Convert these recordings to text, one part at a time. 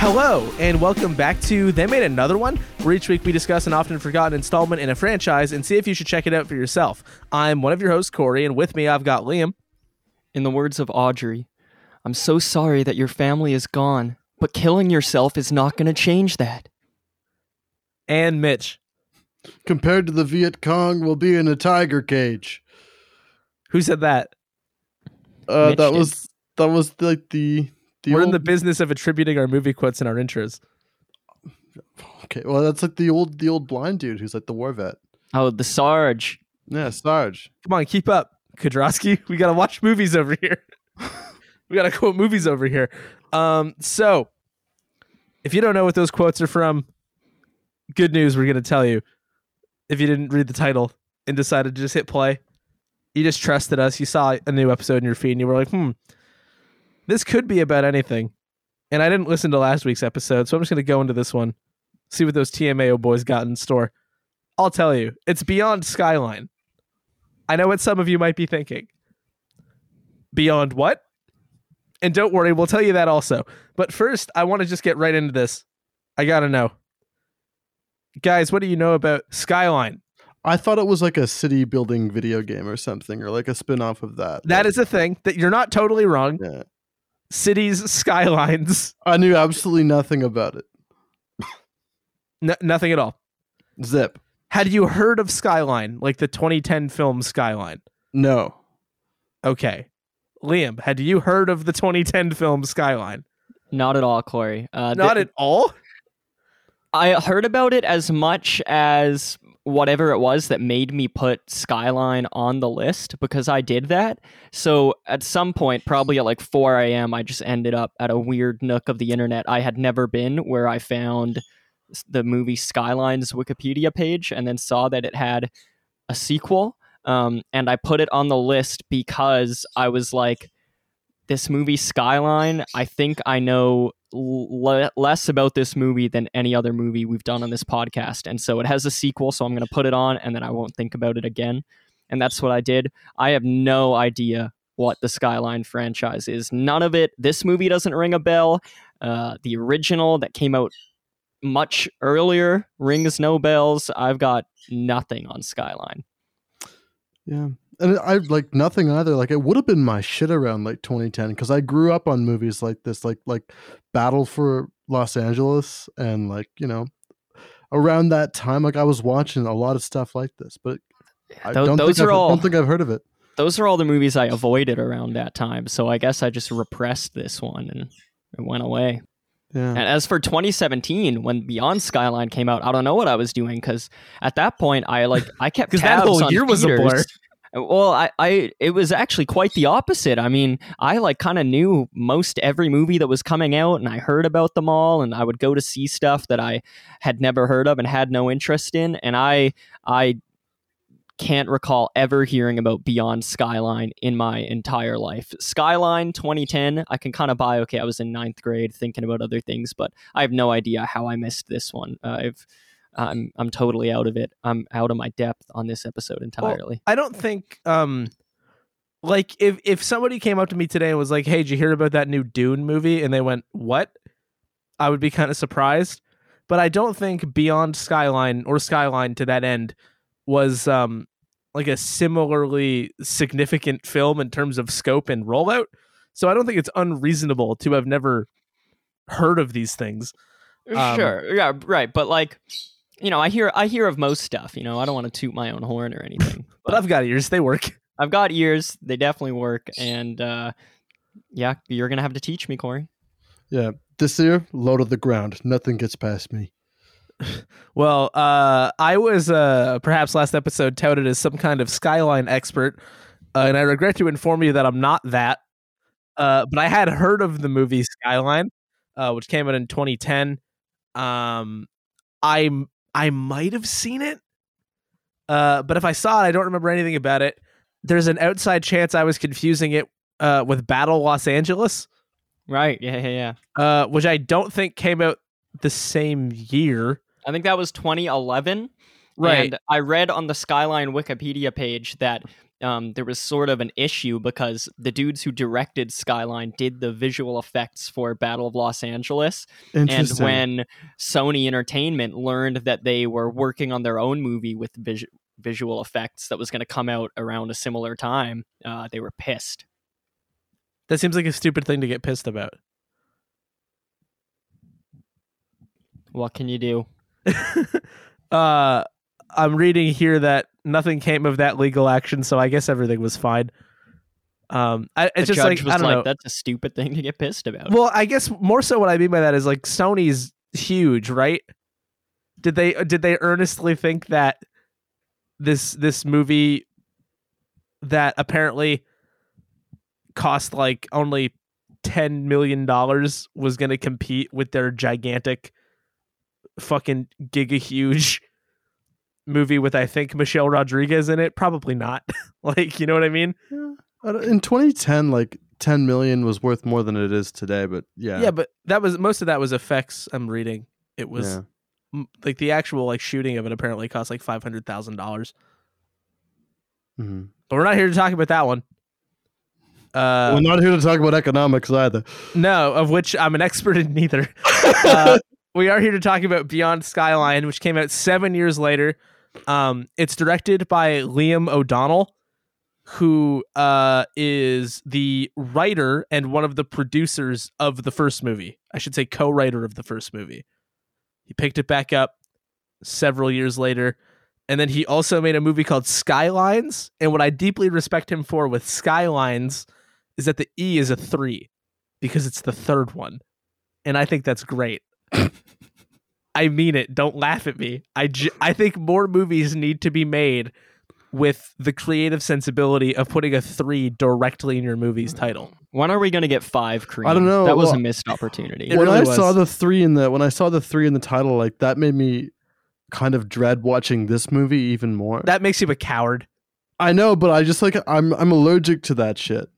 Hello, and welcome back to They Made Another One, where each week we discuss an often forgotten installment in a franchise and see if you should check it out for yourself. I'm one of your hosts, Corey, and with me I've got Liam. In the words of Audrey, I'm so sorry that your family is gone, but killing yourself is not going to change that. And Mitch. Compared to the Viet Cong, we'll be in a tiger cage. Who said that? Uh, Mitch that did. was that was like the the We're in the business of attributing our movie quotes in our intros. okay. Well, that's like the old the old blind dude who's like the war vet. Oh, the Sarge. Yeah, Sarge. Come on, keep up, Kudrowski. We gotta watch movies over here. we gotta quote movies over here. Um, so if you don't know what those quotes are from, good news, we're gonna tell you. If you didn't read the title and decided to just hit play, you just trusted us. You saw a new episode in your feed and you were like, hmm, this could be about anything. And I didn't listen to last week's episode, so I'm just gonna go into this one, see what those TMAO boys got in store. I'll tell you, it's beyond Skyline. I know what some of you might be thinking. Beyond what? And don't worry, we'll tell you that also. But first, I want to just get right into this. I got to know. Guys, what do you know about Skyline? I thought it was like a city building video game or something, or like a spin off of that. That is a thing that you're not totally wrong. Yeah. Cities, skylines, I knew absolutely nothing about it. n- nothing at all. Zip. Had you heard of Skyline, like the 2010 film Skyline? No. Okay. Liam, had you heard of the 2010 film Skyline? Not at all, Corey. Uh, Not th- at all? I heard about it as much as whatever it was that made me put Skyline on the list because I did that. So at some point, probably at like 4 a.m., I just ended up at a weird nook of the internet I had never been where I found the movie Skyline's Wikipedia page and then saw that it had a sequel. Um, and I put it on the list because I was like, this movie Skyline, I think I know less about this movie than any other movie we've done on this podcast. And so it has a sequel, so I'm going to put it on and then I won't think about it again. And that's what I did. I have no idea what the Skyline franchise is. None of it. This movie doesn't ring a bell. Uh, the original that came out much earlier rings no bells. I've got nothing on Skyline. Yeah. And I like nothing either. Like it would have been my shit around like 2010 because I grew up on movies like this, like like Battle for Los Angeles, and like you know, around that time, like I was watching a lot of stuff like this. But I Tho- don't those think are I've, all- don't think I've heard of it. Those are all the movies I avoided around that time. So I guess I just repressed this one and it went away. Yeah. And as for 2017, when Beyond Skyline came out, I don't know what I was doing because at that point I like I kept 'Cause that tabs whole on year was a blur. Well, I, I it was actually quite the opposite. I mean, I like kind of knew most every movie that was coming out, and I heard about them all, and I would go to see stuff that I had never heard of and had no interest in, and I I can't recall ever hearing about Beyond Skyline in my entire life. Skyline 2010, I can kind of buy. Okay, I was in ninth grade thinking about other things, but I have no idea how I missed this one. Uh, I've I'm I'm totally out of it. I'm out of my depth on this episode entirely. I don't think um like if if somebody came up to me today and was like, "Hey, did you hear about that new Dune movie?" and they went, "What?" I would be kind of surprised. But I don't think Beyond Skyline or Skyline to that end was um like a similarly significant film in terms of scope and rollout. So I don't think it's unreasonable to have never heard of these things. Um, sure, yeah, right. But like, you know, I hear I hear of most stuff. You know, I don't want to toot my own horn or anything. But I've got ears; they work. I've got ears; they definitely work. And uh, yeah, you're gonna have to teach me, Corey. Yeah. This year, low to the ground. Nothing gets past me. Well, uh, I was uh, perhaps last episode touted as some kind of skyline expert, uh, and I regret to inform you that I'm not that. Uh, but I had heard of the movie Skyline, uh, which came out in 2010. Um, I I might have seen it, uh, but if I saw it, I don't remember anything about it. There's an outside chance I was confusing it uh, with Battle Los Angeles, Right? Yeah, yeah, yeah. uh, which I don't think came out the same year. I think that was 2011. Right. And I read on the Skyline Wikipedia page that um, there was sort of an issue because the dudes who directed Skyline did the visual effects for Battle of Los Angeles. And when Sony Entertainment learned that they were working on their own movie with vis- visual effects that was going to come out around a similar time, uh, they were pissed. That seems like a stupid thing to get pissed about. What can you do? uh, I'm reading here that nothing came of that legal action, so I guess everything was fine. Um, I, The it's just judge like was I don't like, know. "That's a stupid thing to get pissed about." Well, I guess more so what I mean by that is like Sony's huge, right? Did they did they earnestly think that this this movie that apparently cost like only 10 million dollars was going to compete with their gigantic fucking giga huge movie with I think Michelle Rodriguez in it? Probably not. like, you know what I mean? In 2010, like 10 million was worth more than it is today. But yeah, Yeah, but that was most of that was effects I'm reading. It was yeah. m- like the actual like shooting of it apparently cost like five hundred thousand dollars. Mhm. But we're not here to talk about that one. Uh, We're not here to talk about economics either. no, of which I'm an expert in neither. uh, we are here to talk about Beyond Skyline, which came out seven years later. Um, it's directed by Liam O'Donnell, who uh, is the writer and one of the producers of the first movie. I should say co-writer of the first movie. He picked it back up several years later. And then he also made a movie called Skylines. And what I deeply respect him for with Skylines is that the E is a three because it's the third one. And I think that's great. I mean it. Don't laugh at me. I, j- I think more movies need to be made with the creative sensibility of putting a three directly in your movie's title. when are we going to get five? Cream? I don't know. That was a missed opportunity. When really I saw the three in the when I saw the three in the title, like that made me kind of dread watching this movie even more. That makes you a coward. I know, but I just like I'm I'm allergic to that shit.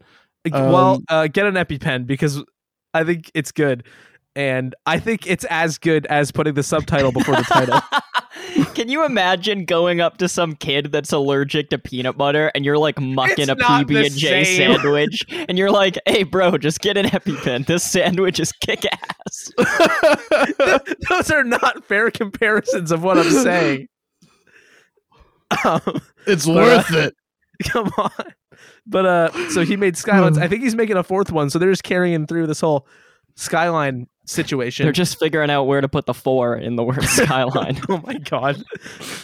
Well, Um, uh, get an EpiPen because I think it's good. And I think it's as good as putting the subtitle before the title. Can you imagine going up to some kid that's allergic to peanut butter and you're like mucking It's a PB and J sandwich and you're like, "Hey, bro, just get an EpiPen. This sandwich is kick ass." Those are not fair comparisons of what I'm saying. Um, It's But, worth it. come on. But uh so he made Skylines. Hmm. I think he's making a fourth one, so they're just carrying through this whole Skyline situation. They're just figuring out where to put the four in the word skyline. oh my god.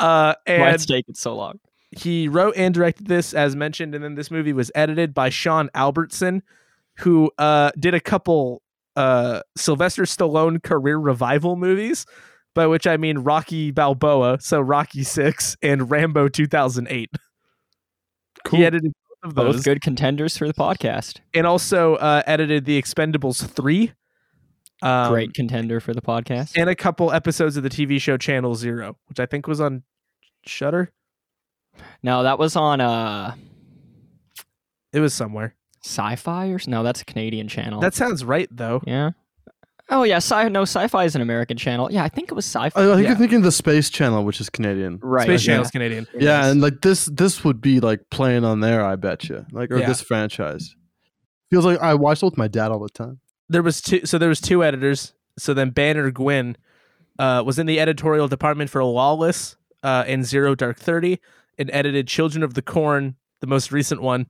Uh and Why it's taking so long? he wrote and directed this as mentioned and then this movie was edited by Sean Albertson who uh did a couple uh Sylvester Stallone career revival movies by which I mean Rocky Balboa so Rocky 6 and Rambo 2008 Cool. he edited both of Both good contenders for the podcast. and also uh edited The Expendables 3 um, Great contender for the podcast. and a couple episodes of the TV show Channel 0 which I think was on Shutter No, that was on uh it was somewhere Sci-Fi or no? That's a Canadian channel. that sounds right though yeah. Oh yeah, sci- no, Sci-Fi is an American channel. Yeah, I think it was Sci-Fi. I, I think Yeah. you're thinking the Space Channel, which is Canadian. right. Space yeah. Channel's Canadian Yeah, and like this this would be like playing on there, I bet you. Like or Yeah. this franchise. Feels like I watched it with my dad all the time. There was two so there was two editors so then banner gwin uh, was in the editorial department for lawless uh, and zero dark 30 and edited children of the corn the most recent one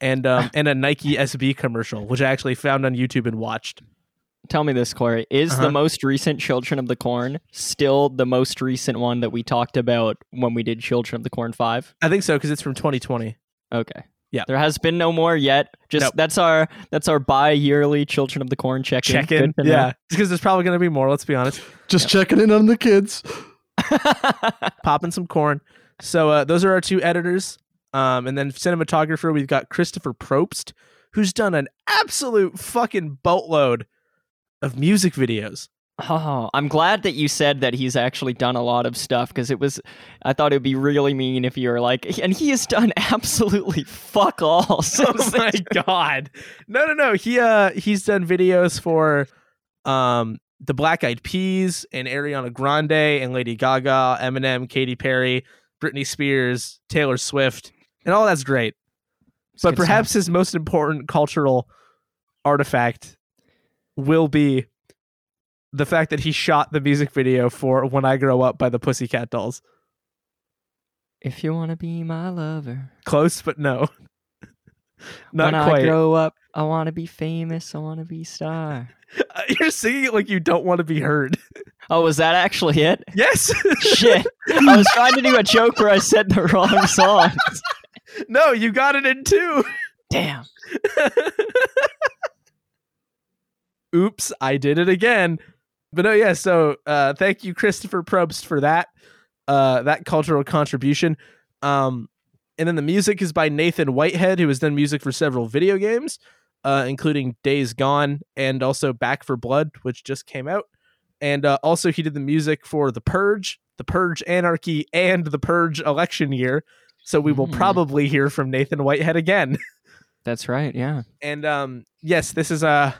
and um, and a nike sb commercial which i actually found on youtube and watched Tell me this, Corey. Is Uh-huh. the most recent Children of the Corn still the most recent one that we talked about when we did Children of the Corn 5? i think so because it's from 2020 Okay. Yeah. There has been no more yet. Just Nope. that's our that's our bi-yearly Children of the Corn check-in. check in Good to know. yeah because there's probably going to be more let's be honest Just checking in on the kids. popping some corn so uh, those are our two editors um, and then cinematographer we've got christopher probst who's done an absolute fucking boatload of music videos Oh, I'm glad that you said that he's actually done a lot of stuff because it was. I thought it would be really mean if you were like, and he has done absolutely fuck all. So oh my god no no no he uh he's done videos for um the Black Eyed Peas and Ariana Grande and Lady Gaga, Eminem, Katy Perry, Britney Spears, Taylor Swift, and all that's great. It's but perhaps his most important cultural artifact will be the fact that he shot the music video for When I Grow Up by the Pussycat Dolls. if you want to be my lover, Close, but no. Not when quite. I grow up, I want to be famous. I want to be star. You're singing it like you don't want to be heard. Oh, was that actually it? Yes. Shit. I was trying to do a joke where I said the wrong song. no, you got it in two. Damn. Oops, I did it again. But no, yeah. So uh, thank you, Christopher Probst, for that uh, that cultural contribution. Um, and then the music is by Nathan Whitehead, who has done music for several video games, uh, including Days Gone and also Back 4 Blood, which just came out. And uh, also, he did the music for The Purge, The Purge Anarchy, and The Purge Election Year. So we will Hmm. probably hear from Nathan Whitehead again. That's right. Yeah. And um, yes, this is a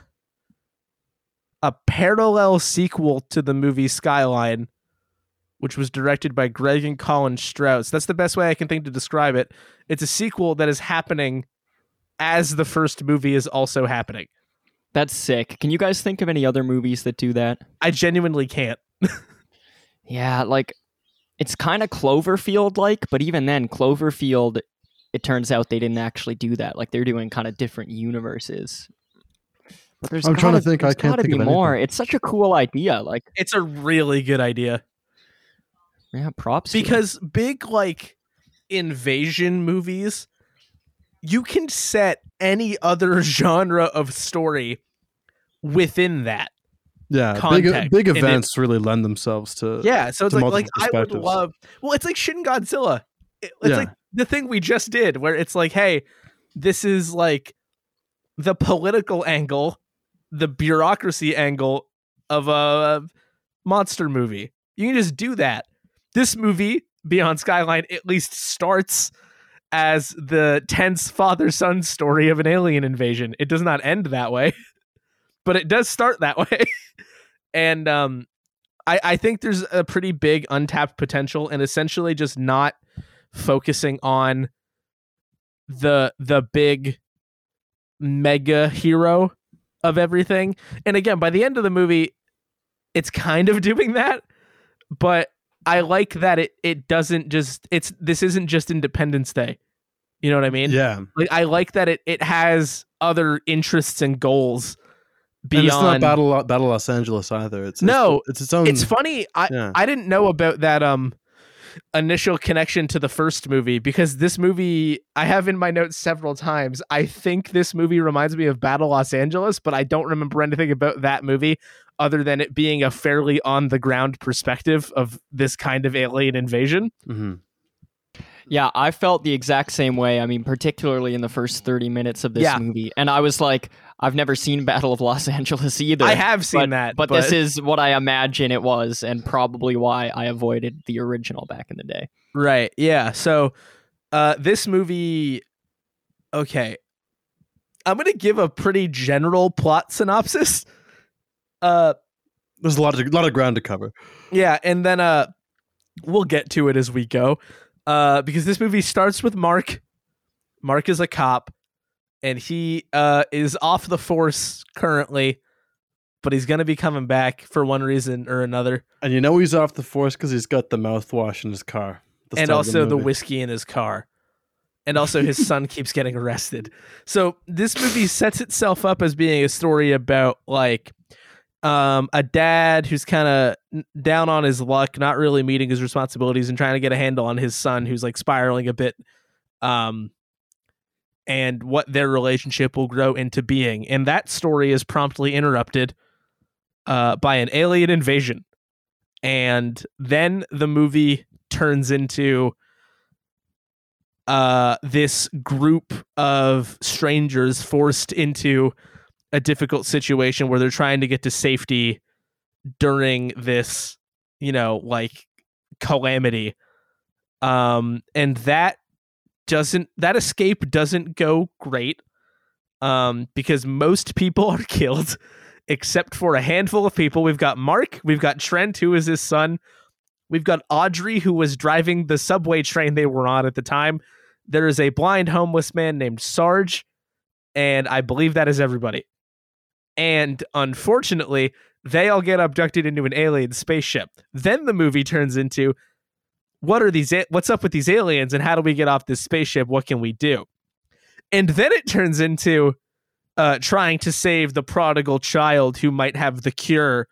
a parallel sequel to the movie Skyline, which was directed by Greg and Colin Strause. That's the best way I can think to describe it. It's a sequel that is happening as the first movie is also happening. That's sick. Can you guys think of any other movies that do that? I genuinely can't. Yeah, like it's kind of Cloverfield like, but even then, Cloverfield, it turns out they didn't actually do that. Like they're doing kind of different universes. But there's I'm trying to gotta- think, I can't gotta think be of more. anything. It's such a cool idea. Like, It's a really good idea yeah, props. to 'em. because big like invasion movies you can set any other genre of story within that Yeah, big Context, big and it- events really lend themselves to. Yeah, so it's like like I would love. Well, it's like Shin Godzilla. It- It's Yeah. like the thing we just did, where it's like, hey, this is like the political angle, the bureaucracy angle of a monster movie. You can just do that. This movie, Beyond Skyline, at least starts as the tense father son story of an alien invasion. It does not end that way, but it does start that way. and um, I, I think there's a pretty big untapped potential and essentially just not focusing on the the big mega hero of everything. And again, by the end of the movie, it's kind of doing that, but I like that it it doesn't just it's this isn't just Independence Day. You know what I mean? yeah. Like I like that it it has other interests and goals beyond And it's not Battle Battle Los Angeles either. It's No, it's, it's its own. it's funny i yeah. i didn't know about that um initial connection to the first movie because this movie i have in my notes several times i think this movie reminds me of battle los angeles but i don't remember anything about that movie other than it being a fairly on the ground perspective of this kind of alien invasion Mhm. Yeah, I felt the exact same way. I mean, particularly in the first 30 minutes of this Yeah. movie. And I was like, I've never seen Battle of Los Angeles either. i have seen but, that But, this is what I imagine it was, and probably why I avoided the original back in the day. right yeah so uh this movie okay i'm gonna give a pretty general plot synopsis uh There's a lot of lot of ground to cover. Yeah, and then uh we'll get to it as we go. Uh because this movie starts with Mark. Mark is a cop and he uh is off the force currently, but he's going to be coming back for one reason or another. And you know he's off the force because he's got the mouthwash in his car. and also the, movie. whiskey in his car. And also his son keeps getting arrested. So this movie sets itself up as being a story about like um a dad who's kind of down on his luck, not really meeting his responsibilities and trying to get a handle on his son who's like spiraling a bit um and what their relationship will grow into being. And that story is promptly interrupted uh by an alien invasion. And then the movie turns into uh this group of strangers forced into a difficult situation where they're trying to get to safety during this you know like calamity um and that doesn't that escape doesn't go great um because most people are killed except for a handful of people. We've got Mark, we've got Trent, who is his son, we've got Audrey, who was driving the subway train they were on at the time. There is a blind homeless man named Sarge, and I believe that is everybody. And unfortunately, they all get abducted into an alien spaceship. Then the movie turns into what are these what's up with these aliens and how do we get off this spaceship? What can we do? And then it turns into uh, trying to save the prodigal child who might have the cure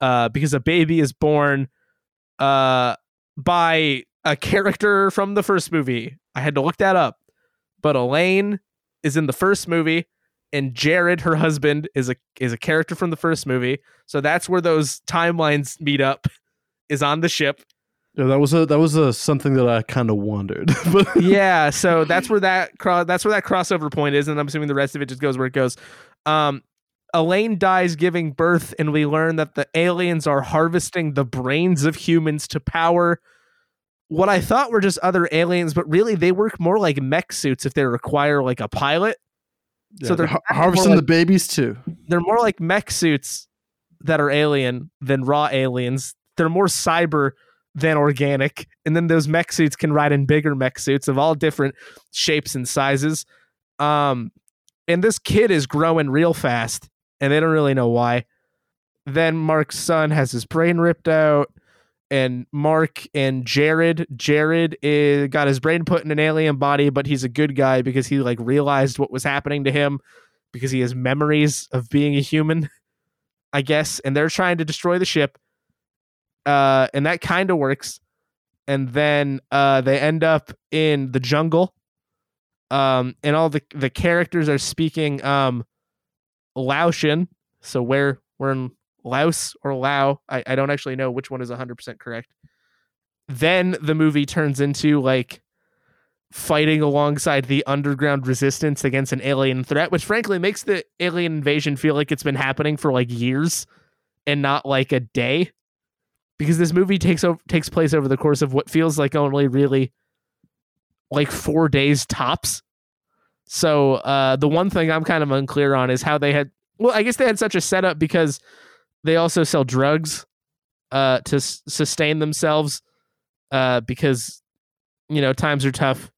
uh, because a baby is born uh, by a character from the first movie. I had to look that up. But Elaine is in the first movie and Jared, her husband, is a is a character from the first movie. So that's where those timelines meet up. Is on the ship. Yeah, that was a that was a something that I kind of wondered. yeah, so that's where that cro- that's where that crossover point is, and I'm assuming the rest of it just goes where it goes. Um, Elaine dies giving birth, and we learn that the aliens are harvesting the brains of humans to power what I thought were just other aliens, but really they work more like mech suits if they require like a pilot. Yeah, so they're, they're harvesting like, the babies too. They're more like mech suits that are alien than raw aliens. They're more cyber than organic. And then those mech suits can ride in bigger mech suits of all different shapes and sizes. Um, and this kid is growing real fast, and they don't really know why. Then Mark's son has his brain ripped out and Mark and Jared. Jared is, got his brain put in an alien body, but he's a good guy because he like realized what was happening to him because he has memories of being a human, I guess. And they're trying to destroy the ship, uh, and that kind of works. And then uh, they end up in the jungle, um, and all the the characters are speaking um, Laotian. So we're we're in Laos or Lao. I, I don't actually know which one is 100% correct. Then the movie turns into like fighting alongside the underground resistance against an alien threat, which frankly makes the alien invasion feel like it's been happening for like years and not like a day. Because this movie takes over, takes place over the course of what feels like only really like four days tops. So uh, the one thing I'm kind of unclear on is how they had. Well, I guess they had such a setup because they also sell drugs uh, to s- sustain themselves uh, because you know times are tough,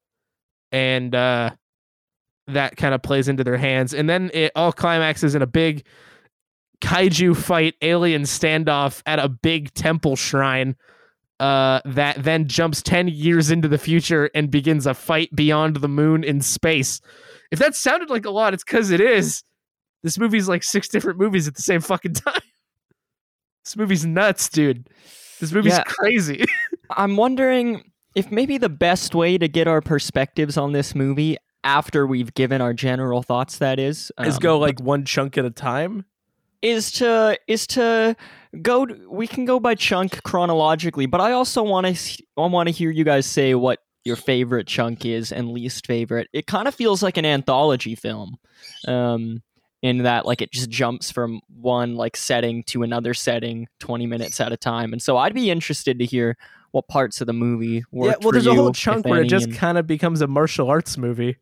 and uh, that kind of plays into their hands. And then it all climaxes in a big kaiju fight, alien standoff at a big temple shrine. Uh, that then jumps 10 years into the future and begins a fight beyond the moon in space. If that sounded like a lot, it's because it is. This movie's like six different movies at the same fucking time. This movie's nuts, dude. This movie's yeah, crazy. I'm wondering if maybe the best way to get our perspectives on this movie after we've given our general thoughts that is um, is go like one chunk at a time is to is to go we can go by chunk chronologically but i also want to i want to hear you guys say what your favorite chunk is and least favorite it kind of feels like an anthology film um in that like it just jumps from one like setting to another setting 20 minutes at a time and so i'd be interested to hear what parts of the movie yeah well there's you, a whole chunk where any, it just and... kind of becomes a martial arts movie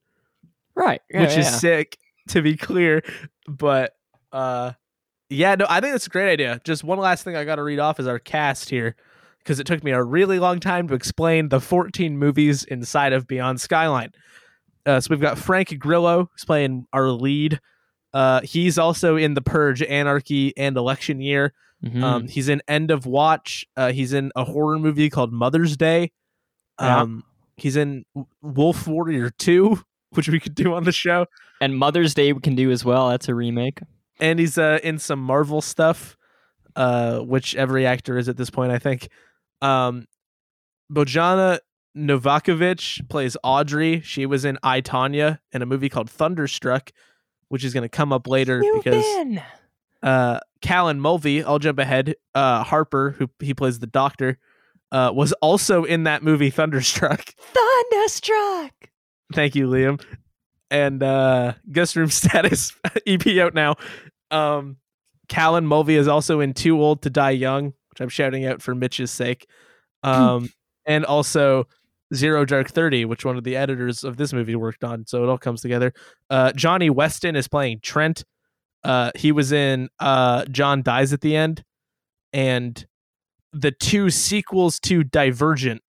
right yeah, which yeah, is yeah. sick to be clear but uh yeah no i think that's a great idea just one last thing i gotta read off is our cast here because it took me a really long time to explain the 14 movies inside of beyond skyline uh, so we've got frank grillo who's playing our lead uh, he's also in The Purge, Anarchy, and Election Year. Mm-hmm. Um, he's in End of Watch. Uh, he's in a horror movie called Mother's Day. Um, yeah. He's in Wolf Warrior 2, which we could do on the show. And Mother's Day we can do as well. That's a remake. And he's uh, in some Marvel stuff, uh, which every actor is at this point, I think. Um, Bojana Novakovic plays Audrey. She was in I, Tonya in a movie called Thunderstruck, which is going to come up later because uh, Callan Mulvey, I'll jump ahead. Uh, Harper, who he plays the doctor, uh, was also in that movie Thunderstruck. Thunderstruck. Thank you, Liam. And uh, Guest Room Status EP out now. Um, Callan Mulvey is also in Too Old to Die Young, which I'm shouting out for Mitch's sake. Um, and also Zero Dark Thirty, which one of the editors of this movie worked on. So it all comes together. Uh, Johnny Weston is playing Trent. Uh, he was in uh, John Dies at the End, and the two sequels to Divergent,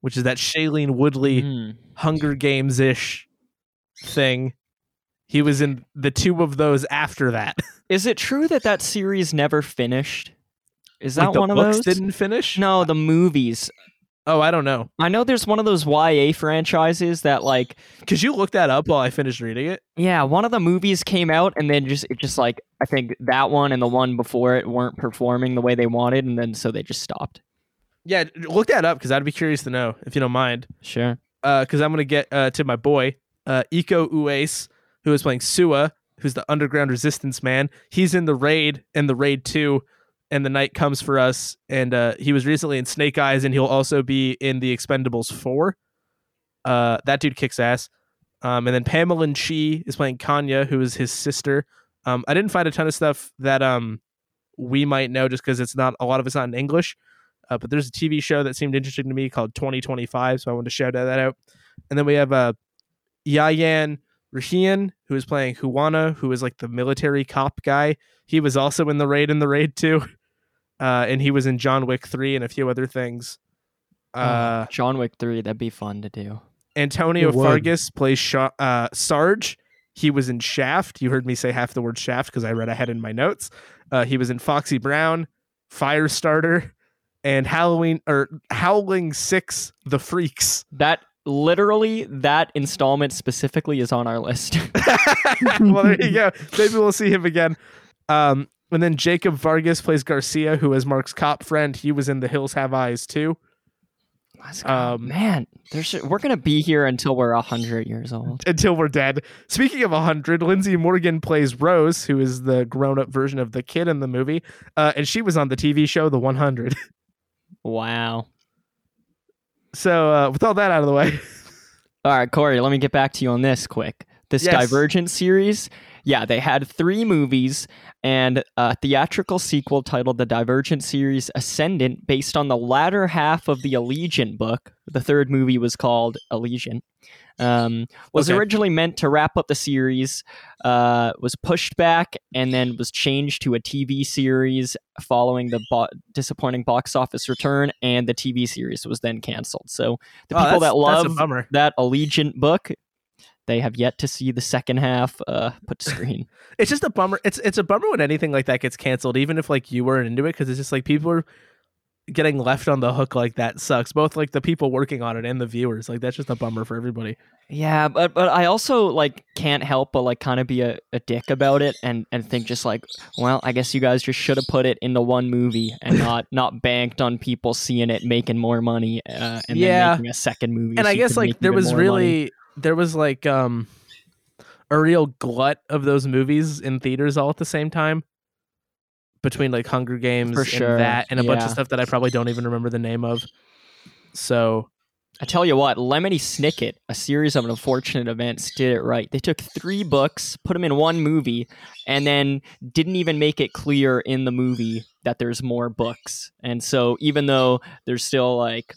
which is that Shailene Woodley Hmm. Hunger Games ish thing. He was in the two of those after that. Is it true that that series never finished? Is that like one of those? didn't finish. No, the movies. Oh, I don't know. I know there's one of those YA franchises that like Could you look that up while I finish reading it? yeah, one of the movies came out and then just it just like I think that one and the one before it weren't performing the way they wanted and then so they just stopped. Yeah, look that up because I'd be curious to know if you don't mind. Sure. Because I'm gonna get uh, to my boy uh, Iko Uwais, who is playing Sua, who's the underground resistance man. He's in the raid and the raid two, and the night comes for us. And uh, he was recently in Snake Eyes, and he'll also be in the Expendables four. Uh, that dude kicks ass. Um, and then Pamelyn Chee is playing Kanya, who is his sister. Um, I didn't find a ton of stuff that um we might know just because it's not a lot of it's not in English. Uh, but there's a TV show that seemed interesting to me called 2025, so I wanted to shout that out. And then we have uh, Yayan Ruhian, who is playing Huana, who is like the military cop guy. He was also in the raid in the raid too, uh, and he was in John Wick three and a few other things. Uh, Oh, John Wick 3, that'd be fun to do. Antonio Fargas plays Sha- uh, Sarge. He was in Shaft. You heard me say half the word Shaft because I read ahead in my notes. Uh, he was in Foxy Brown, Firestarter, and Halloween or Howling Six: The Freaks. That literally that installment specifically is on our list. well, there you go. Maybe we'll see him again. Um, and then Jacob Vargas plays Garcia, who is Mark's cop friend. He was in The Hills Have Eyes too. Let's go. Um, Man, there's we're gonna be here until we're hundred years old. until we're dead. Speaking of 100, Lindsey Morgan plays Rose, who is the grown up version of the kid in the movie. Uh, and she was on the TV show The 100. Wow. So, uh, with all that out of the way, All right, Corey, let me get back to you on this quick. This Yes. Divergent series, yeah, they had three movies and a theatrical sequel titled The Divergent Series Ascendant, based on the latter half of the Allegiant book. The third movie was called Allegiant. Um, was Okay. originally meant to wrap up the series, uh, was pushed back, and then was changed to a TV series following the bo- disappointing box office return, and the TV series was then canceled. So the Oh, people that love that Allegiant book, they have yet to see the second half uh, put to screen. It's just a bummer. It's it's a bummer when anything like that gets canceled, even if like you weren't into it, because it's just like people are getting left on the hook like that sucks. Both like the people working on it and the viewers. Like that's just a bummer for everybody. yeah, but but I also like can't help but like kind of be a, a dick about it and and think just like, well, I guess you guys just should have put it in the one movie and not not banked on people seeing it making more money uh, and Yeah. then making a second movie. and so I guess like there was more money. really there was like um a real glut of those movies in theaters all at the same time between like Hunger Games For and that and a bunch of stuff that I probably don't even remember the name of. So I tell you what, Lemony Snicket, a series of unfortunate events, did it right. They took three books, put them in one movie, and then didn't even make it clear in the movie that there's more books. And so, even though there's still like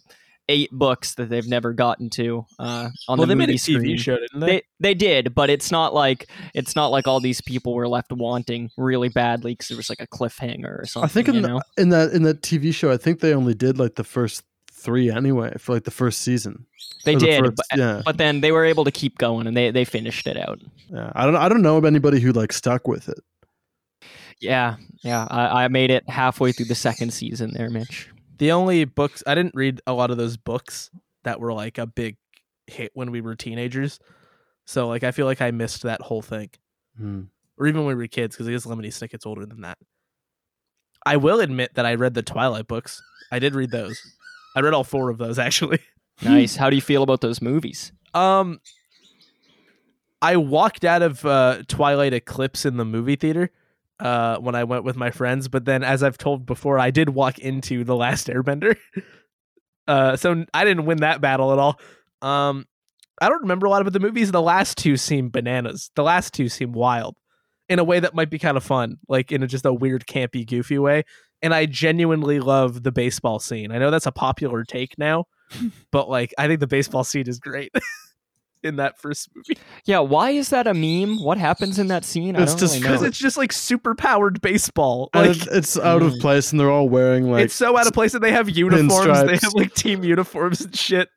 eight books that they've never gotten to uh, on well, the they made movie a TV screen, show, didn't they? they they did, but it's not like it's not like all these people were left wanting really badly because it was like a cliffhanger or something. I think in, you the- in that in that TV show, I think they only did like the first three anyway for like the first season. they Or the did, first- but, yeah, but then they were able to keep going and they they finished it out. yeah. I don't I don't know of anybody who like stuck with it. Yeah, yeah. I, I made it halfway through the second season there, Mitch. The only books I didn't read a lot of those books that were like a big hit when we were teenagers. So like I feel like I missed that whole thing. Hmm. Or even when we were kids, because I guess Lemony Snicket's older than that. I will admit that I read the Twilight books. I did read those. I read all four of those actually. Nice. How do you feel about those movies? Um I walked out of uh Twilight Eclipse in the movie theater uh when I went with my friends, but then as I've told before, I did walk into The Last Airbender. uh so I didn't win that battle at all. Um I don't remember a lot about the movies. The last two seem bananas. The last two seem wild in a way that might be kind of fun, like in a, just a weird, campy, goofy way. And I genuinely love the baseball scene. I know that's a popular take now, but like I think the baseball scene is great. in that first movie Yeah, why is that a meme? What happens in that scene? I It's don't just because know. it's just like super powered baseball. Like it- it's out of Mm. place, and they're all wearing like it's so out of place that they have uniforms. They have like team uniforms and shit.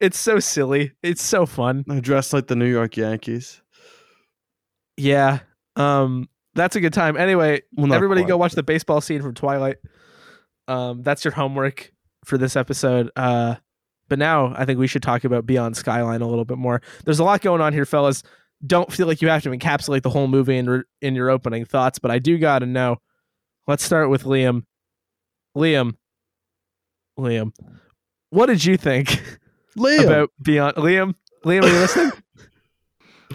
It's so silly. It's so fun. They're dressed like the New York Yankees. Yeah. Um that's a good time. Anyway, Well, everybody quite, go watch but- the baseball scene from Twilight. Um that's your homework for this episode. Uh but now I think we should talk about Beyond Skyline a little bit more. There's a lot going on here, fellas. Don't feel like you have to encapsulate the whole movie in re- in your opening thoughts, but I do got to know. Let's start with Liam. Liam. Liam. What did you think Liam. about Beyond Liam? Liam, are you listening?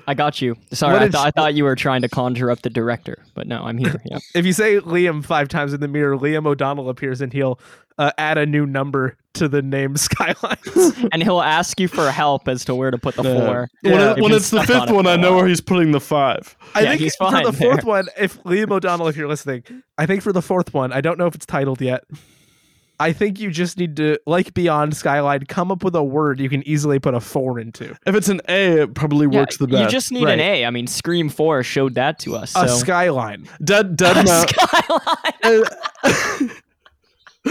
I got you. Sorry, I, did thought I you- thought you were trying to conjure up the director, but no, I'm here. Yeah. if you say Liam five times in the mirror, Liam O'Donnell appears and he'll uh, add a new number to the name Skylines. and he'll ask you for help as to where to put the Yeah. four. When, Yeah. it- when it's the stuck on fifth one, I know where he's putting the five. I Yeah, think he's for the fourth there. one, if Liam O'Donnell, if you're listening, I think for the fourth one, I don't know if it's titled yet. I think you just need to, like Beyond Skyline, come up with a word you can easily put a four into. If it's an A, it probably Yeah, works the best. You just need Right. an A. I mean, Scream Four showed that to us. A skyline. Dead Dead Mouse. Skyline.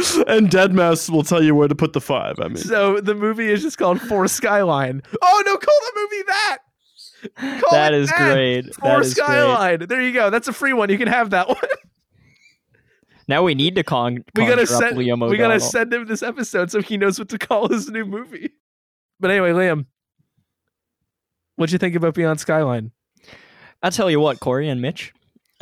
And, and Deadmau5 will tell you where to put the five. I mean, So the movie is just called For Skyline. Oh no, call the movie that. Call That great. For That is great. Skyline. There you go. That's a free one. You can have that one. Now we need to con. we gotta send Liam we gotta send him this episode so he knows what to call his new movie. But anyway, Liam, what'd you think about Beyond Skyline? I'll tell you what, Corey and Mitch,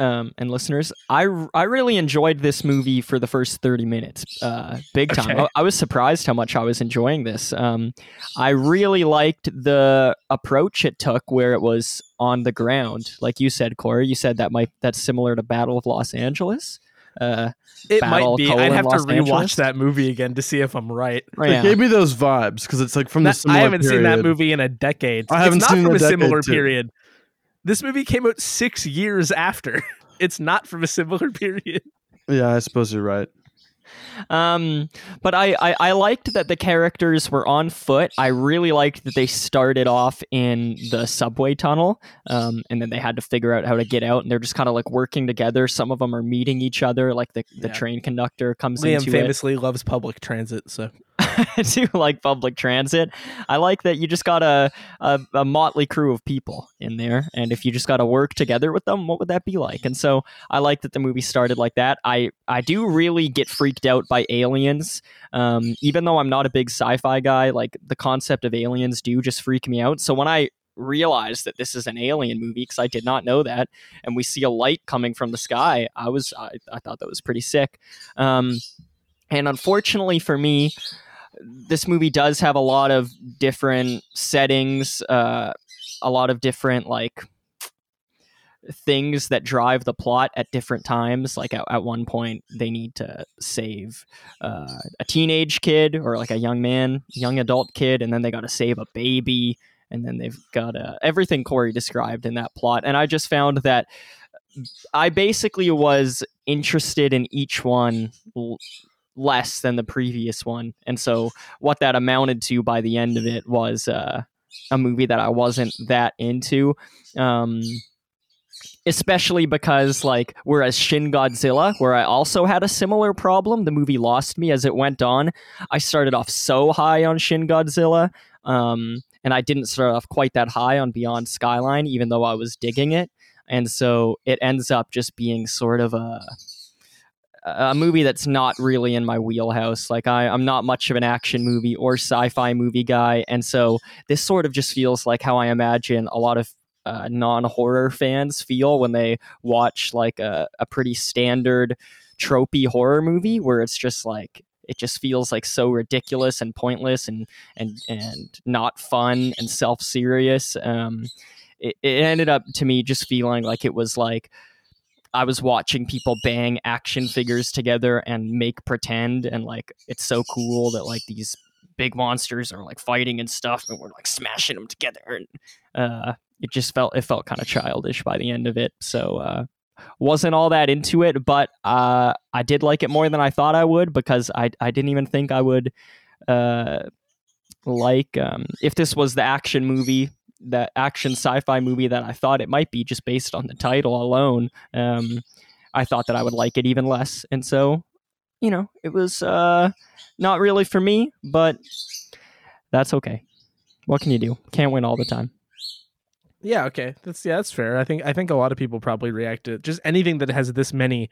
um, and listeners, I, I really enjoyed this movie for the first 30 minutes. Uh, big time. Okay. I, I was surprised how much I was enjoying this. Um, I really liked the approach it took where it was on the ground. Like you said, Corey, you said that might that's similar to Battle of Los Angeles. Uh, It might be. I'd have to Los rewatch Angeles? that movie again to see if I'm right. it yeah. gave me those vibes because it's like from the That- similar I haven't seen that movie in a decade. I haven't it's not seen from it a in a similar too. period. This movie came out six years after. It's not from a similar period. Yeah, I suppose you're right. Um, but I, I I liked that the characters were on foot. I really liked that they started off in the subway tunnel, um, and then they had to figure out how to get out, and they're just kind of like working together. Some of them are meeting each other, like the, the Yeah. train conductor comes Liam into famously loves public transit, so do like public transit. I like that you just got a, a a motley crew of people in there, and if you just got to work together with them, what would that be like? And so I like that the movie started like that. I I do really get freaked out by aliens. Um, even though I'm not a big sci-fi guy, like the concept of aliens do just freak me out. So when I realized that this is an alien movie because I did not know that, and we see a light coming from the sky, I was I, I thought that was pretty sick. Um, and unfortunately for me, this movie does have a lot of different settings, uh, a lot of different like things that drive the plot at different times. Like at, at one point, they need to save uh, a teenage kid or like a young man, young adult kid, and then they got to save a baby, and then they've got uh, everything Corey described in that plot. And I just found that I basically was interested in each one. Less than the previous one. And so what that amounted to by the end of it was uh, a movie that i wasn't that into um, especially because like whereas Shin Godzilla where I also had a similar problem the movie lost me as it went on I started off so high on Shin Godzilla um, and I didn't start off quite that high on Beyond Skyline even though I was digging it. And so it ends up just being sort of a a movie that's not really in my wheelhouse. Like I, I'm not much of an action movie or sci-fi movie guy, and so this sort of just feels like how I imagine a lot of uh, non-horror fans feel when they watch like a, a pretty standard tropey horror movie, where it's just like it just feels like so ridiculous and pointless and and and not fun and self-serious. Um, it, it ended up to me just feeling like it was like I was watching people bang action figures together and make pretend, and like it's so cool that like these big monsters are like fighting and stuff, and we're like smashing them together, and uh, it just felt it felt kind of childish by the end of it. So uh, wasn't all that into it, but uh, I did like it more than I thought I would because I I didn't even think I would uh, like um, if this was the action movie that action sci-fi movie that I thought it might be just based on the title alone. Um, I thought that I would like it even less, and so you know, it was uh, not really for me, but that's okay. What can you do? Can't win all the time. Yeah, okay. That's yeah, that's fair. I think I think a lot of people probably react to just anything that has this many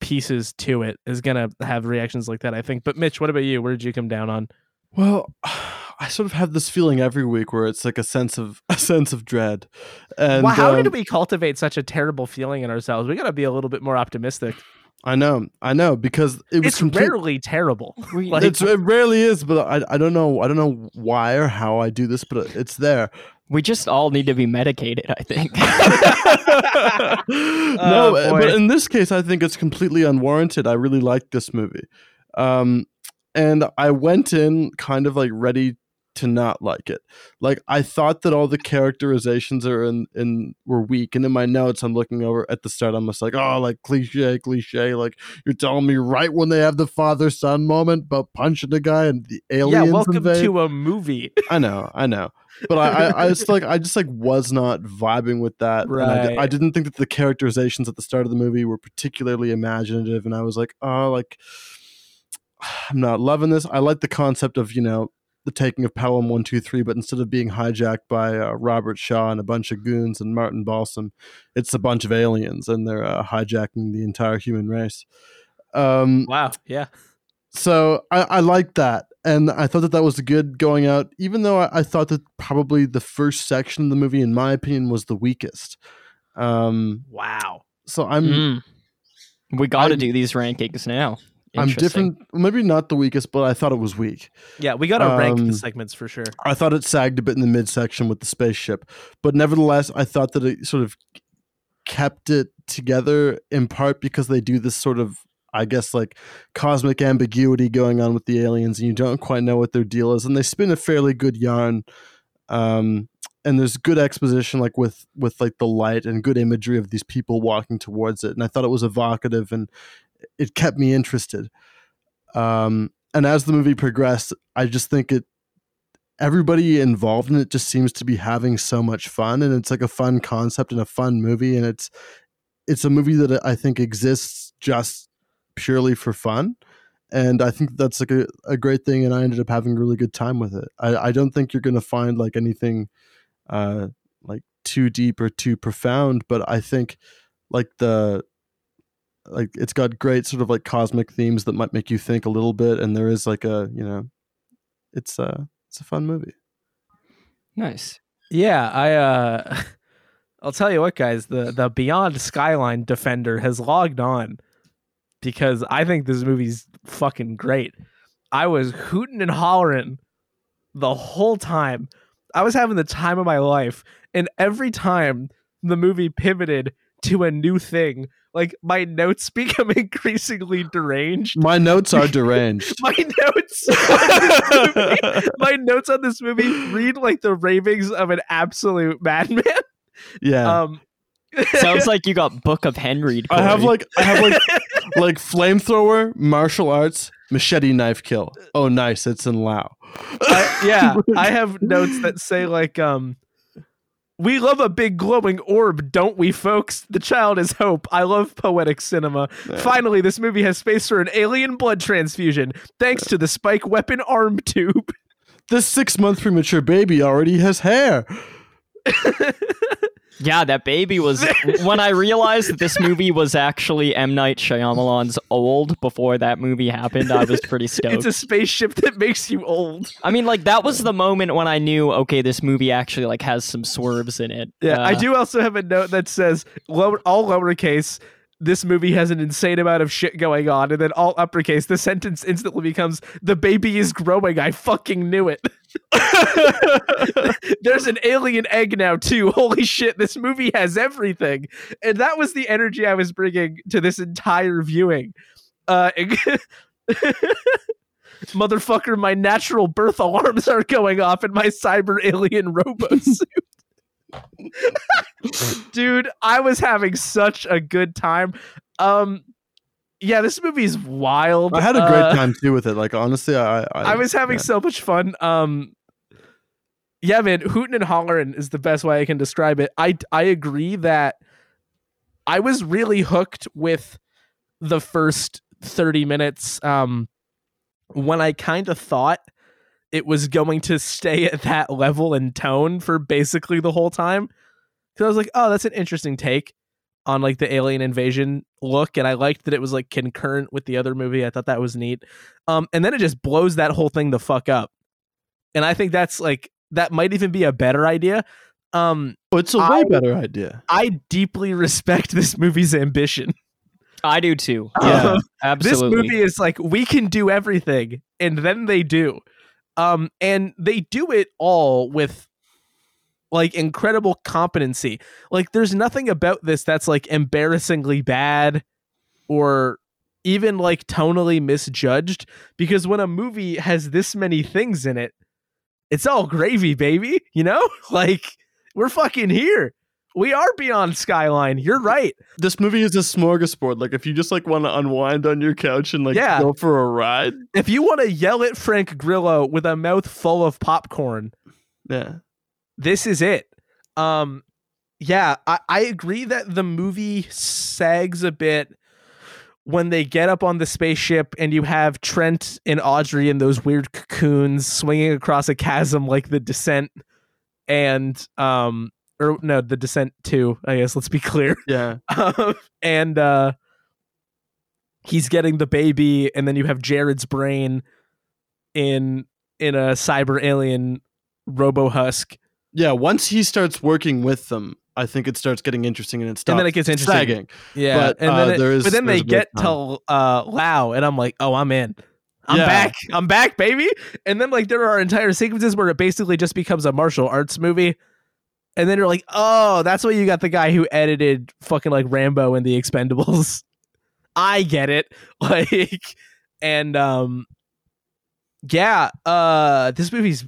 pieces to it is gonna have reactions like that, I think. But Mitch, what about you? Where did you come down on? Well, I sort of have this feeling every week where it's like a sense of a sense of dread. And well, how um, did we cultivate such a terrible feeling in ourselves? We gotta be a little bit more optimistic. I know, I know, because it was It's complete- rarely terrible. Like- it's, it rarely is, but I, I don't know I don't know why or how I do this, but it's there. We just all need to be medicated, I think. no, Oh, but in this case, I think it's completely unwarranted. I really liked this movie, um, and I went in kind of like ready to not like it. Like I thought that all the characterizations are in, in were weak, and in my notes, I'm looking over at the start. I'm just like, oh, like cliche, cliche. Like you're telling me right when they have the father son moment about punching the guy and the aliens. yeah, welcome invade. to a movie. I know, I know, but I, I, I just like, I just like was not vibing with that. and I, Right. I didn't think that the characterizations at the start of the movie were particularly imaginative, and I was like, oh, like I'm not loving this. I like the concept of you know the taking of Pelham One Two Three, but instead of being hijacked by uh, Robert Shaw and a bunch of goons and Martin Balsam, it's a bunch of aliens, and they're uh, hijacking the entire human race. Um, Wow. Yeah. so I, I liked that and i thought that that was good going out even though I, I thought that probably the first section of the movie in my opinion was the weakest um Wow. so i'm Mm. We got to do these rankings now. I'm different maybe not the weakest but i thought it was weak Yeah, we gotta rank Um, the segments for sure. i thought it sagged a bit in the midsection with the spaceship but nevertheless i thought that it sort of kept it together in part because they do this sort of I guess like cosmic ambiguity going on with the aliens, and you don't quite know what their deal is. And they spin a fairly good yarn, um, and there's good exposition, like with with like the light and good imagery of these people walking towards it. And I thought it was evocative, and it kept me interested. Um, and as the movie progressed, I just think it everybody involved in it just seems to be having so much fun, and it's like a fun concept and a fun movie, and it's it's a movie that I think exists just purely for fun. And I think that's like a, a great thing, and I ended up having a really good time with it. I, I don't think you're gonna find like anything uh like too deep or too profound, but I think like the like it's got great sort of like cosmic themes that might make you think a little bit, and there is like a you know it's a it's a fun movie. nice. Yeah, I uh I'll tell you what guys, the the Beyond Skyline Defender has logged on because I think this movie's fucking great. I was hooting and hollering the whole time. I was having the time of my life and every time the movie pivoted to a new thing, like my notes become increasingly deranged. My notes are deranged. My notes on this movie my notes on this movie read like the ravings of an absolute madman. Yeah. Um, Sounds like you got Book of Henry. I have like I have like like flamethrower, martial arts, machete knife kill. Oh nice, it's in Lao. I- yeah, I have notes that say like, um, "We love a big glowing orb, don't we, folks? The child is hope. I love poetic cinema. Finally, this movie has space for an alien blood transfusion, thanks to the spike weapon arm tube." This six month premature baby already has hair. Yeah, that baby was. when I realized that this movie was actually M Night Shyamalan's old before that movie happened, I was pretty stoked. It's a spaceship that makes you old. I mean, like that was the moment when I knew, okay, this movie actually like has some swerves in it. Yeah, I Uh, do also have a note that says lower, all lowercase. This movie has an insane amount of shit going on, and then all uppercase. The sentence instantly becomes, "The baby is growing. I fucking knew it." There's an alien egg now too. Holy shit! This movie has everything, and that was the energy I was bringing to this entire viewing. Uh, motherfucker, my natural birth alarms are going off in my cyber alien robo suit. Dude, I was having such a good time. Um yeah, this movie's wild. I had a great Uh, time too with it. Like honestly, I I, I was having yeah. so much fun. Um yeah, man, hooting and hollering is the best way I can describe it. I I agree that I was really hooked with the first 30 minutes um when I kind of thought it was going to stay at that level and tone for basically the whole time. Cuz I was like, "Oh, that's an interesting take on like the alien invasion look and I liked that it was like concurrent with the other movie. I thought that was neat. Um and then it just blows that whole thing the fuck up. And I think that's like that might even be a better idea. Um, Oh, it's a way I- better idea. I deeply respect this movie's ambition. I do too. Yeah. Yeah, This movie is like we can do everything, and then they do, um, and they do it all with like incredible competency. Like, there's nothing about this that's like embarrassingly bad or even like tonally misjudged. Because when a movie has this many things in it, it's all gravy, baby. You know, like we're fucking here. We are beyond Skyline. You're right. This movie is a smorgasbord. Like if you just like want to unwind on your couch and like Yeah. go for a ride. If you want to yell at Frank Grillo with a mouth full of popcorn, Yeah. this is it. Um, yeah, I, I agree that the movie sags a bit when they get up on the spaceship and you have Trent and Audrey in those weird cocoons swinging across a chasm like the descent and um or no the descent 2 i guess let's be clear Yeah. um, and uh he's getting the baby and then you have jared's brain in in a cyber alien robo husk Yeah. Once he starts working with them, I think it starts getting interesting and it stops and then it gets interesting sagging. yeah But, and uh, then it- there is- but then they get to uh lao and i'm like oh i'm in i'm Yeah. back i'm back baby and then like there are entire sequences where it basically just becomes a martial arts movie and then you're like oh that's why you got the guy who edited fucking like rambo and the expendables. I get it. Like and um yeah uh this movie's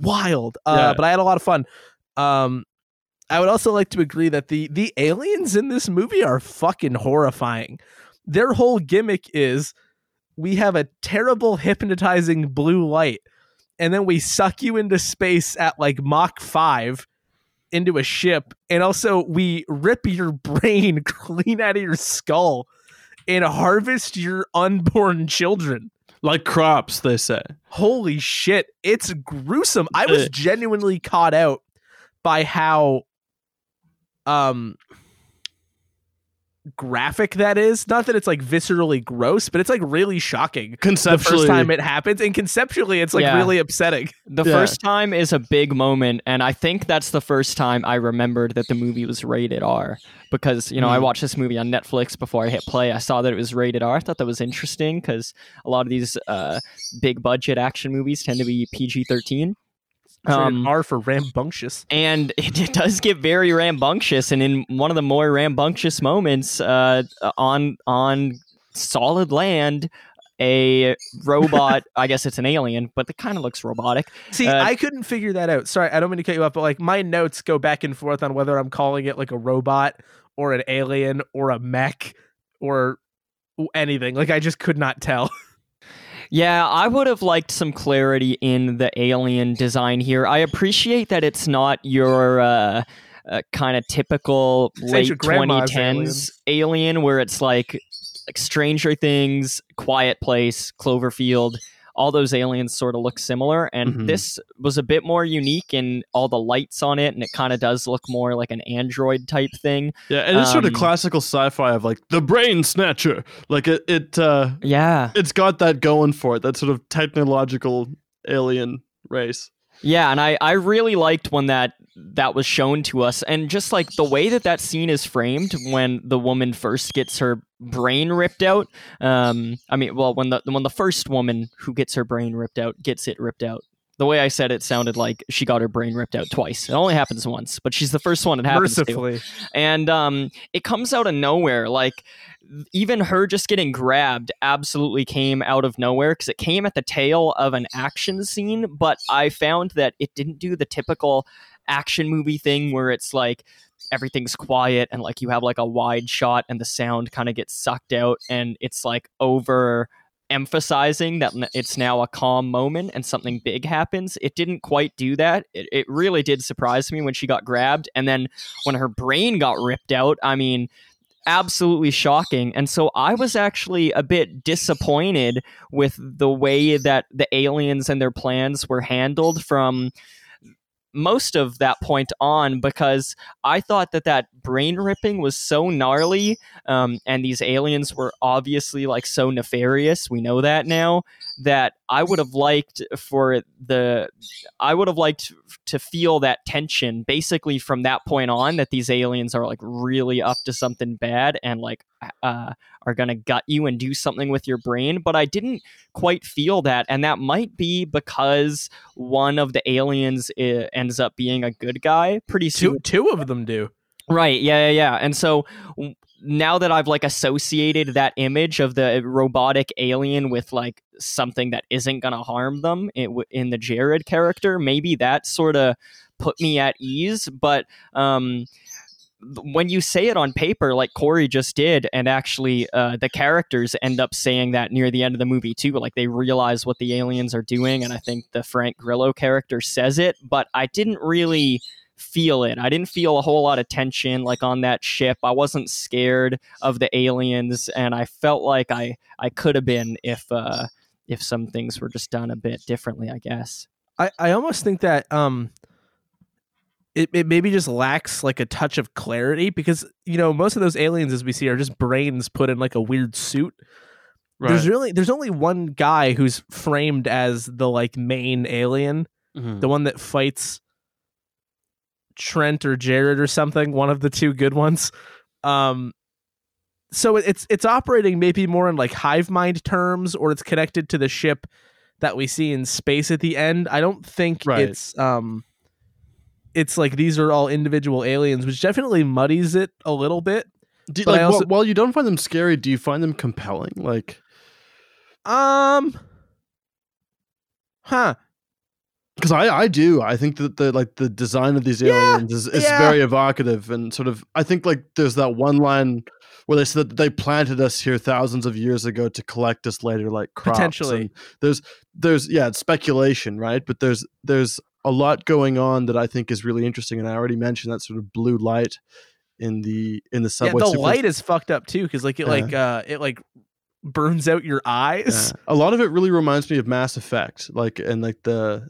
wild uh Yeah. but i had a lot of fun. Um i would also like to agree that the the aliens in this movie are fucking horrifying. Their whole gimmick is we have a terrible hypnotizing blue light and then we suck you into space at like mach 5 into a ship and also we rip your brain clean out of your skull and harvest your unborn children. Like crops, they say. holy shit it's gruesome. I was genuinely caught out by how um graphic that is not that it's like viscerally gross but it's like really shocking the first time it happens and conceptually it's like Yeah. really upsetting The Yeah. first time is a big moment, and I think that's the first time I remembered that the movie was rated R. Because you know, I Mm. watched this movie on Netflix before I hit play. I saw that it was rated R. I thought that was interesting because a lot of these uh, big budget action movies tend to be PG thirteen. Um, r for rambunctious. and it, it does get very rambunctious and in one of the more rambunctious moments uh, on on solid land a robot i guess it's an alien but it kind of looks robotic see uh, i couldn't figure that out. Sorry i don't mean to cut you off but like my notes go back and forth on whether i'm calling it like a robot or an alien or a mech or anything. Like i just could not tell yeah i would have liked some clarity in the alien design here i appreciate that it's not your uh, uh, kind of typical It's late 2010s aliens. alien where it's like like stranger things quiet place cloverfield all those aliens sort of look similar and Mhm. this was a bit more unique in all the lights on it and it kind of does look more like an android type thing yeah, and it's sort of um, classical sci-fi of like the brain snatcher. Like it, it, uh, yeah it's got that going for it. That sort of technological alien race. Yeah, and I I really liked when that that was shown to us, and just like the way that that scene is framed when the woman first gets her brain ripped out. Um, I mean, well, when the when the first woman who gets her brain ripped out gets it ripped out. The way I said it sounded like she got her brain ripped out twice. It only happens once, but she's the first one it happens to and um, it comes out of nowhere. Like even her just getting grabbed absolutely came out of nowhere because it came at the tail of an action scene. But I found that it didn't do the typical action movie thing where it's like everything's quiet and like you have like a wide shot and the sound kind of gets sucked out and it's like over emphasizing that it's now a calm moment and something big happens. It didn't quite do that. It, it really did surprise me when she got grabbed. And then when her brain got ripped out, I mean, absolutely shocking. And so I was actually a bit disappointed with the way that the aliens and their plans were handled from most of that point on because I thought that that brain ripping was so gnarly, um, and these aliens were obviously like so nefarious. We know that now. That I would have liked for the, I would have liked to feel that tension basically from that point on that these aliens are like really up to something bad and like uh, are gonna gut you and do something with your brain. But I didn't quite feel that, and that might be because one of the aliens ends up being a good guy pretty soon. Two two of them do. Right. Yeah. Yeah. Yeah. And so now that I've like associated that image of the robotic alien with like something that isn't gonna harm them in, w- in the Jared character, maybe that sort of put me at ease. But um, when you say it on paper, like Corey just did, and actually uh, the characters end up saying that near the end of the movie too, like they realize what the aliens are doing, and I think the Frank Grillo character says it, but I didn't really feel it. I didn't feel a whole lot of tension like on that ship. I wasn't scared of the aliens and I felt like I I could have been if uh if some things were just done a bit differently, I guess. I, I almost think that um it, it maybe just lacks like a touch of clarity because you know most of those aliens as we see are just brains put in like a weird suit. There's really there's only one guy who's framed as the like main alien, Mhm. the one that fights Trent or Jared or something, one of the two good ones. Um so it's it's operating maybe more in like hive mind terms or it's connected to the ship that we see in space at the end. I don't think Right. it's um it's like these are all individual aliens, which definitely muddies it a little bit. Do, like, also- while, you don't find them scary, do you find them compelling? Like, Um Huh. because I, I do. I think that the like the design of these Yeah, aliens is, is yeah. very evocative and sort of. I think like there's that one line where they said that they planted us here thousands of years ago to collect us later, like crops. Potentially. And there's there's yeah, it's speculation, right? But there's there's a lot going on that I think is really interesting, and I already mentioned that sort of blue light in the in the Yeah, subway. the sequence. light is fucked up too cuz like it Yeah. like uh it like burns out your eyes. Yeah. A lot of it really reminds me of Mass Effect, like and like the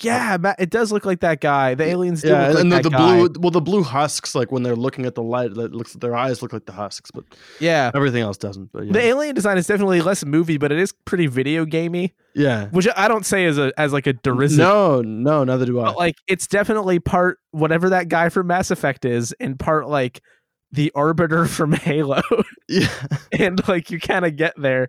Yeah, it does look like that guy. The aliens do yeah, look like and the, the blue well the blue husks like when they're looking at the light, that looks their eyes look like the husks, but Yeah. everything else doesn't. But yeah, The alien design is definitely less movie, but it is pretty video gamey, yeah. which I don't say as a as like a derisive. No, no, neither do I. But like it's definitely part whatever that guy from Mass Effect is, and part like the arbiter from Halo. yeah, and like you kind of get there.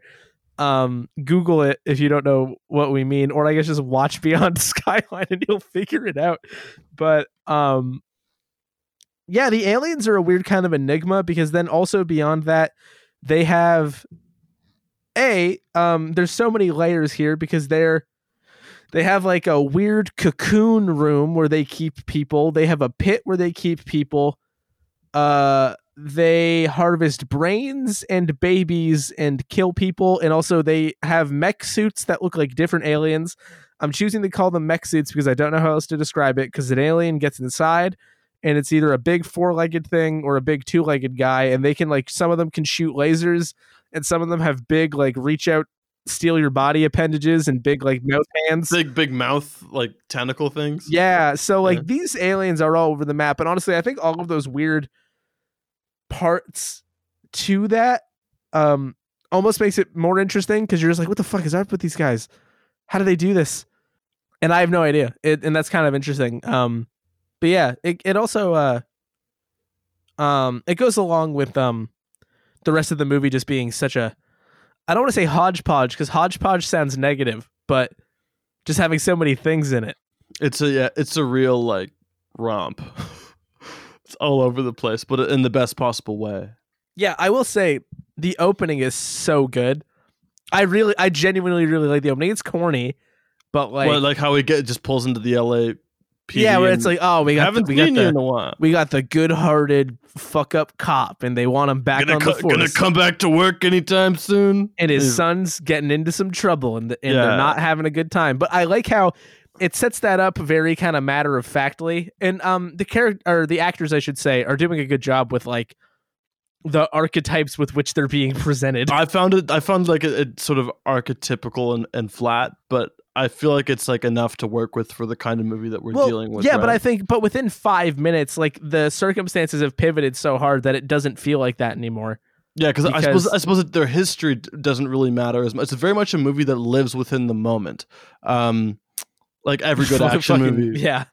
Um, Google it if you don't know what we mean, or I guess just watch Beyond Skyline and you'll figure it out. But um, yeah, the aliens are a weird kind of enigma because then also beyond that, they have a um. There's so many layers here because they're they have like a weird cocoon room where they keep people. They have a pit where they keep people. Uh, they harvest brains and babies and kill people, and also they have mech suits that look like different aliens. I'm choosing to call them mech suits because I don't know how else to describe it. Because an alien gets inside, and it's either a big four-legged thing or a big two-legged guy, and they can like some of them can shoot lasers, and some of them have big like reach out, steal your body appendages and big like mouth hands. big big mouth like tentacle things. Yeah, so like Yeah. these aliens are all over the map, and honestly, I think all of those weird parts to that um almost makes it more interesting because you're just like, what the fuck is up with these guys? How do they do this? And I have no idea. It, and that's kind of interesting. Um, but yeah, it it also uh um it goes along with um the rest of the movie just being such a I don't want to say hodgepodge because hodgepodge sounds negative, but just having so many things in it. It's a yeah, it's a real like romp. it's all over the place, but in the best possible way. Yeah, I will say the opening is so good. I really, I genuinely really like the opening. It's corny, but like, Well, like how we get just pulls into the LA yeah, where it's like, oh, we got haven't the, we got the in a while. we got the good-hearted fuck up cop, and they want him back Gonna, on co- the force. gonna come back to work anytime soon. and his Is- son's getting into some trouble, and, the, and Yeah. they're not having a good time. But I like how it sets that up very kind of matter of factly, and um, the character or the actors, I should say, are doing a good job with like the archetypes with which they're being presented. I found it. I found like it, it's sort of archetypical and, and flat, but I feel like it's like enough to work with for the kind of movie that we're Well, dealing with. yeah, but? I think, but within five minutes, like the circumstances have pivoted so hard that it doesn't feel like that anymore. yeah, because I suppose I suppose that their history doesn't really matter as much. It's very much a movie that lives within the moment. Um, like every good action fucking- movie. yeah.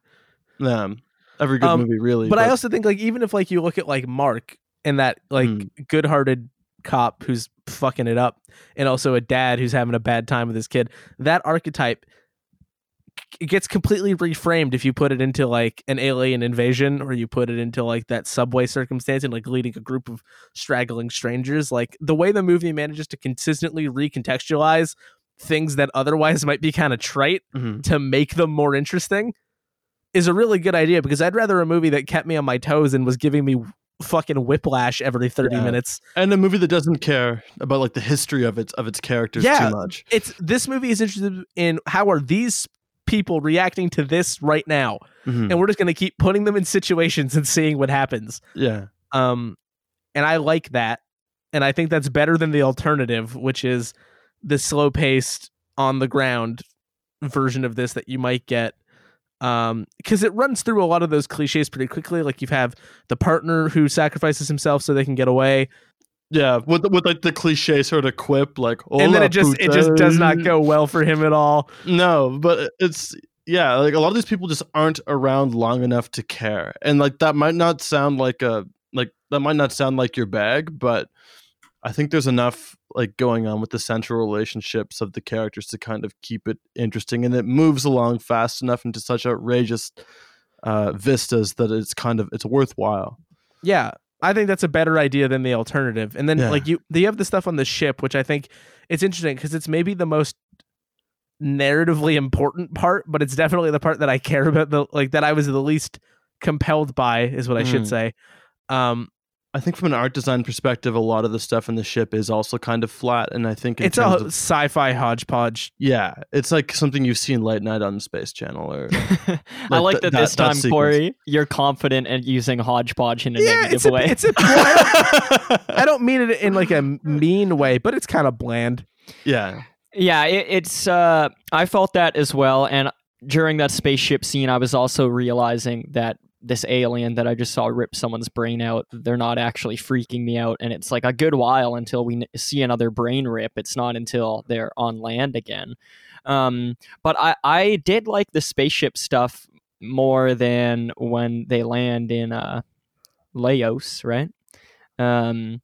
Yeah, every good Um, movie really. But I also think like even if like you look at like Mark and that like Hmm. good-hearted cop who's fucking it up, and also a dad who's having a bad time with his kid, that archetype it gets completely reframed if you put it into like an alien invasion or you put it into like that subway circumstance and like leading a group of straggling strangers like the way the movie manages to consistently recontextualize things that otherwise might be kind of trite Mhm. to make them more interesting is a really good idea because I'd rather a movie that kept me on my toes and was giving me fucking whiplash every 30 Yeah. minutes. and a movie that doesn't care about like the history of its of its characters Yeah. too much. It's this movie is interested in how are these people reacting to this right now Mhm. and we're just going to keep putting them in situations and seeing what happens. Yeah, Um and I like that and I think that's better than the alternative which is the slow-paced on the ground version of this that you might get um because it runs through a lot of those cliches pretty quickly like you have the partner who sacrifices himself so they can get away yeah. With with like the cliche sort of quip, like and then it just it just does not go well for him at all No, but it's yeah, like a lot of these people just aren't around long enough to care. And like that might not sound like a like that might not sound like your bag, but I think there's enough like going on with the central relationships of the characters to kind of keep it interesting and it moves along fast enough into such outrageous uh vistas that it's kind of it's worthwhile. yeah i think that's a better idea than the alternative and then Yeah. like you you have the stuff on the ship which i think it's interesting because it's maybe the most narratively important part but it's definitely the part that i care about the like that i was the least compelled by is what i should Mm. say um I think from an art design perspective, a lot of the stuff in the ship is also kind of flat, and I think in it's a of- sci-fi hodgepodge Yeah, it's like something you've seen late night on Space Channel, or I Like like th- that, this that- that time, sequence. Corey, you're confident at using hodgepodge in a yeah negative it's a, way. it's a I don't mean it in like a mean way but it's kind of bland yeah, Yeah, it, it's. Uh, I felt that as well, and during that spaceship scene, I was also realizing that this alien that I just saw rip someone's brain out, they're not actually freaking me out, and it's like a good while until we see another brain rip. It's not until they're on land again. Um, but I, I did like the spaceship stuff more than when they land in uh, Laos, right? Um,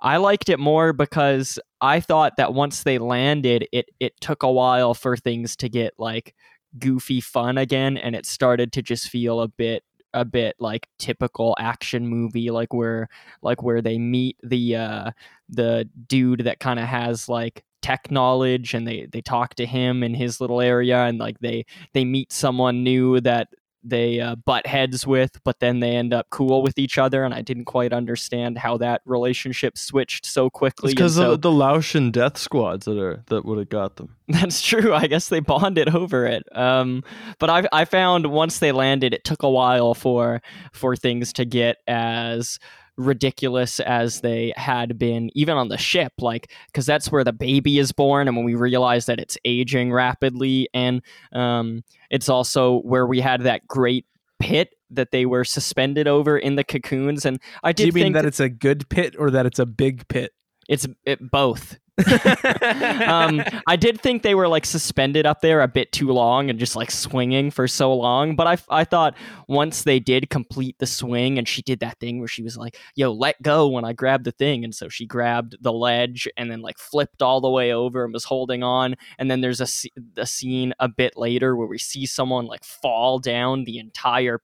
I liked it more because I thought that once they landed, it it took a while for things to get like goofy fun again, and it started to just feel a bit a bit like typical action movie, like where like where they meet the uh, the dude that kind of has like tech knowledge and they they talk to him in his little area and like they they meet someone new that they uh, butt heads with, but then they end up cool with each other. And I didn't quite understand how that relationship switched so quickly. it's because so- of the Laotian death squads that are that would have got them. that's true. I guess they bonded over it. Um, but I, I found once they landed, it took a while for for things to get as ridiculous as they had been even on the ship like because that's where the baby is born and when we realize that it's aging rapidly and um, it's also where we had that great pit that they were suspended over in the cocoons and i do you mean think that it's a good pit or that it's a big pit? It's it, both um, I did think they were like suspended up there a bit too long and just like swinging for so long. But I, I thought once they did complete the swing and she did that thing where she was like, yo, let go when I grabbed the thing. And so she grabbed the ledge and then like flipped all the way over and was holding on. And then there's a, a scene a bit later where we see someone like fall down the entire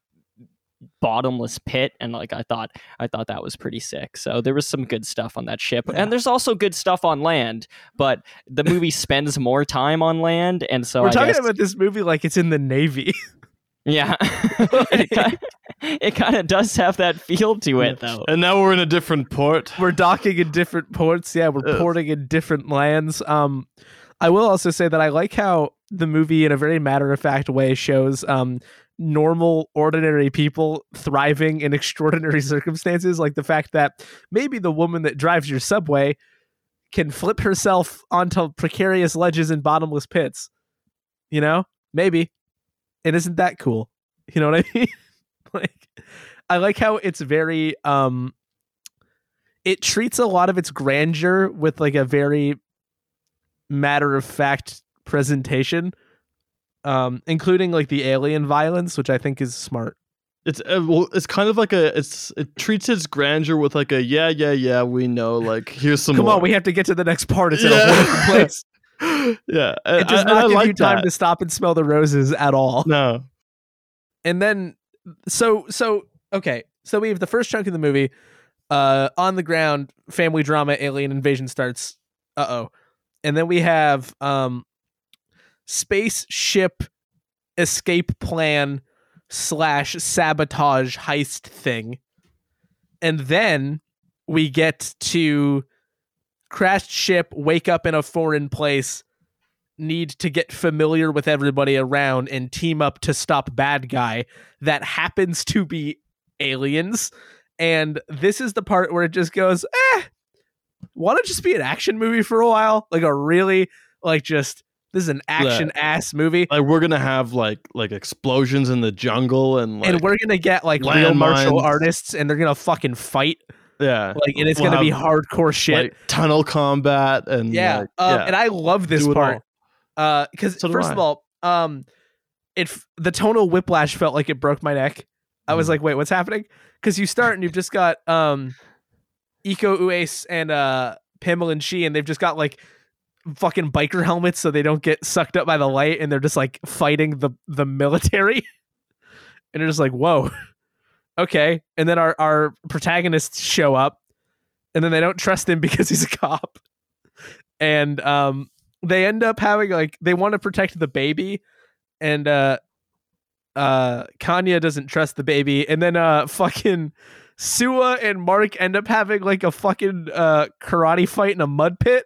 bottomless pit and like i thought i thought that was pretty sick so there was some good stuff on that ship and there's also good stuff on land but the movie spends more time on land and so we're I talking guess, about this movie like it's in the navy Yeah, it, kind it of does have that feel to it, though. And now we're in a different port. we're docking in different ports. Yeah, we're Yes. porting in different lands. Um, I will also say that I like how the movie, in a very matter of fact way, shows um normal, ordinary people thriving in extraordinary circumstances. Like the fact that maybe the woman that drives your subway can flip herself onto precarious ledges and bottomless pits. You know, maybe. And isn't that cool? You know what I mean? like, I like how it's very um it treats a lot of its grandeur with like a very matter of fact presentation um including like the alien violence which i think is smart It's uh, well, it's kind of like a it's it treats its grandeur with like a yeah yeah yeah we know like here's some come more. on we have to get to the next part it's in a Yeah. place yeah, it does I, not I give like you time that. to stop and smell the roses at all No, and then so so okay so we have the first chunk of the movie uh on the ground family drama alien invasion starts uh-oh and then we have um spaceship escape plan slash sabotage heist thing. And then we get to crashed ship wake up in a foreign place need to get familiar with everybody around and team up to stop bad guy that happens to be aliens. And this is the part where it just goes eh want to just be an action movie for a while? Like a really like just this is an action ass movie. like we're gonna have like like explosions in the jungle and like and we're gonna get like real martial artists and they're gonna fucking fight. Yeah. Like and it's We'll gonna be hardcore shit. like tunnel combat and yeah, like, um, yeah. and I love this part uh because So first of all um it the tonal whiplash felt like it broke my neck. I was Mm. like wait what's happening? Because you start and you've just got um Iko Uwais and uh Pamelyn Chee and they've just got like fucking biker helmets so they don't get sucked up by the light and they're just like fighting the the military. And they're just like whoa. Okay. And then our our protagonists show up and then they don't trust him because he's a cop. And um they end up having like they want to protect the baby and uh uh Kanya doesn't trust the baby. And then uh fucking Sua and Mark end up having like a fucking uh karate fight in a mud pit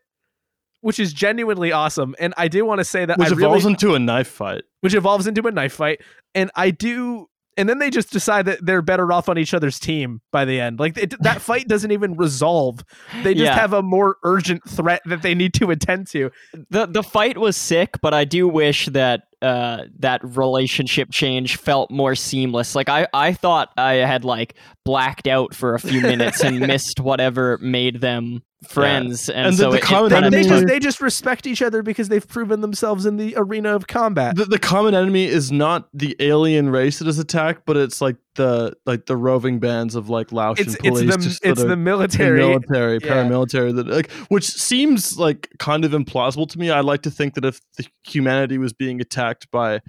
which is genuinely awesome and I do want to say that which I evolves really, into a knife fight. which evolves into a knife fight and I do and then they just decide that they're better off on each other's team by the end like it, that fight doesn't even resolve they just Yeah. have a more urgent threat that they need to attend to the the fight was sick, but I do wish that uh, that relationship change felt more seamless. Like I, I thought I had like blacked out for a few minutes and missed whatever made them friends, and, And the- so the it, it common kinda they, they enemy- just they just respect each other because they've proven themselves in the arena of combat. The, the common enemy is not the alien race that is attacked, but it's like the like the roving bands of like Laotian it's it's police. the just it's the military. military, Yeah. paramilitary that like which seems like kind of implausible to me. I like to think that if the humanity was being attacked by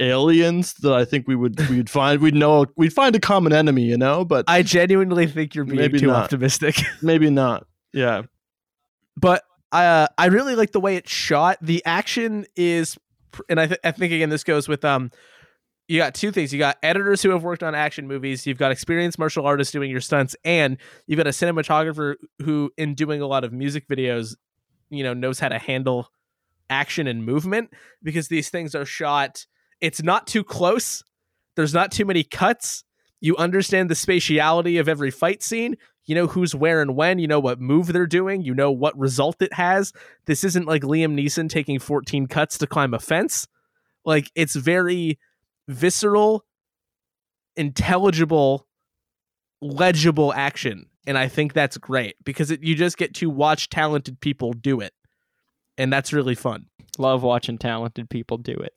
aliens, that I think we would we'd find we'd know we'd find a common enemy, you know, but I genuinely think you're being Maybe too not. optimistic. maybe not. Yeah. but uh, I really like the way it's shot. The action is, and I, th- I think again this goes with um, you got two things. You got editors who have worked on action movies. You've got experienced martial artists doing your stunts, and you've got a cinematographer who, in doing a lot of music videos, you know, knows how to handle action and movement because these things are shot. It's not too close. There's not too many cuts. You understand the spatiality of every fight scene. You know who's where and when. You know what move they're doing. You know what result it has. This isn't like Liam Neeson taking 14 cuts to climb a fence. Like it's very visceral, intelligible, legible action. And I think that's great because it, you just get to watch talented people do it. And that's really fun. love watching talented people do it.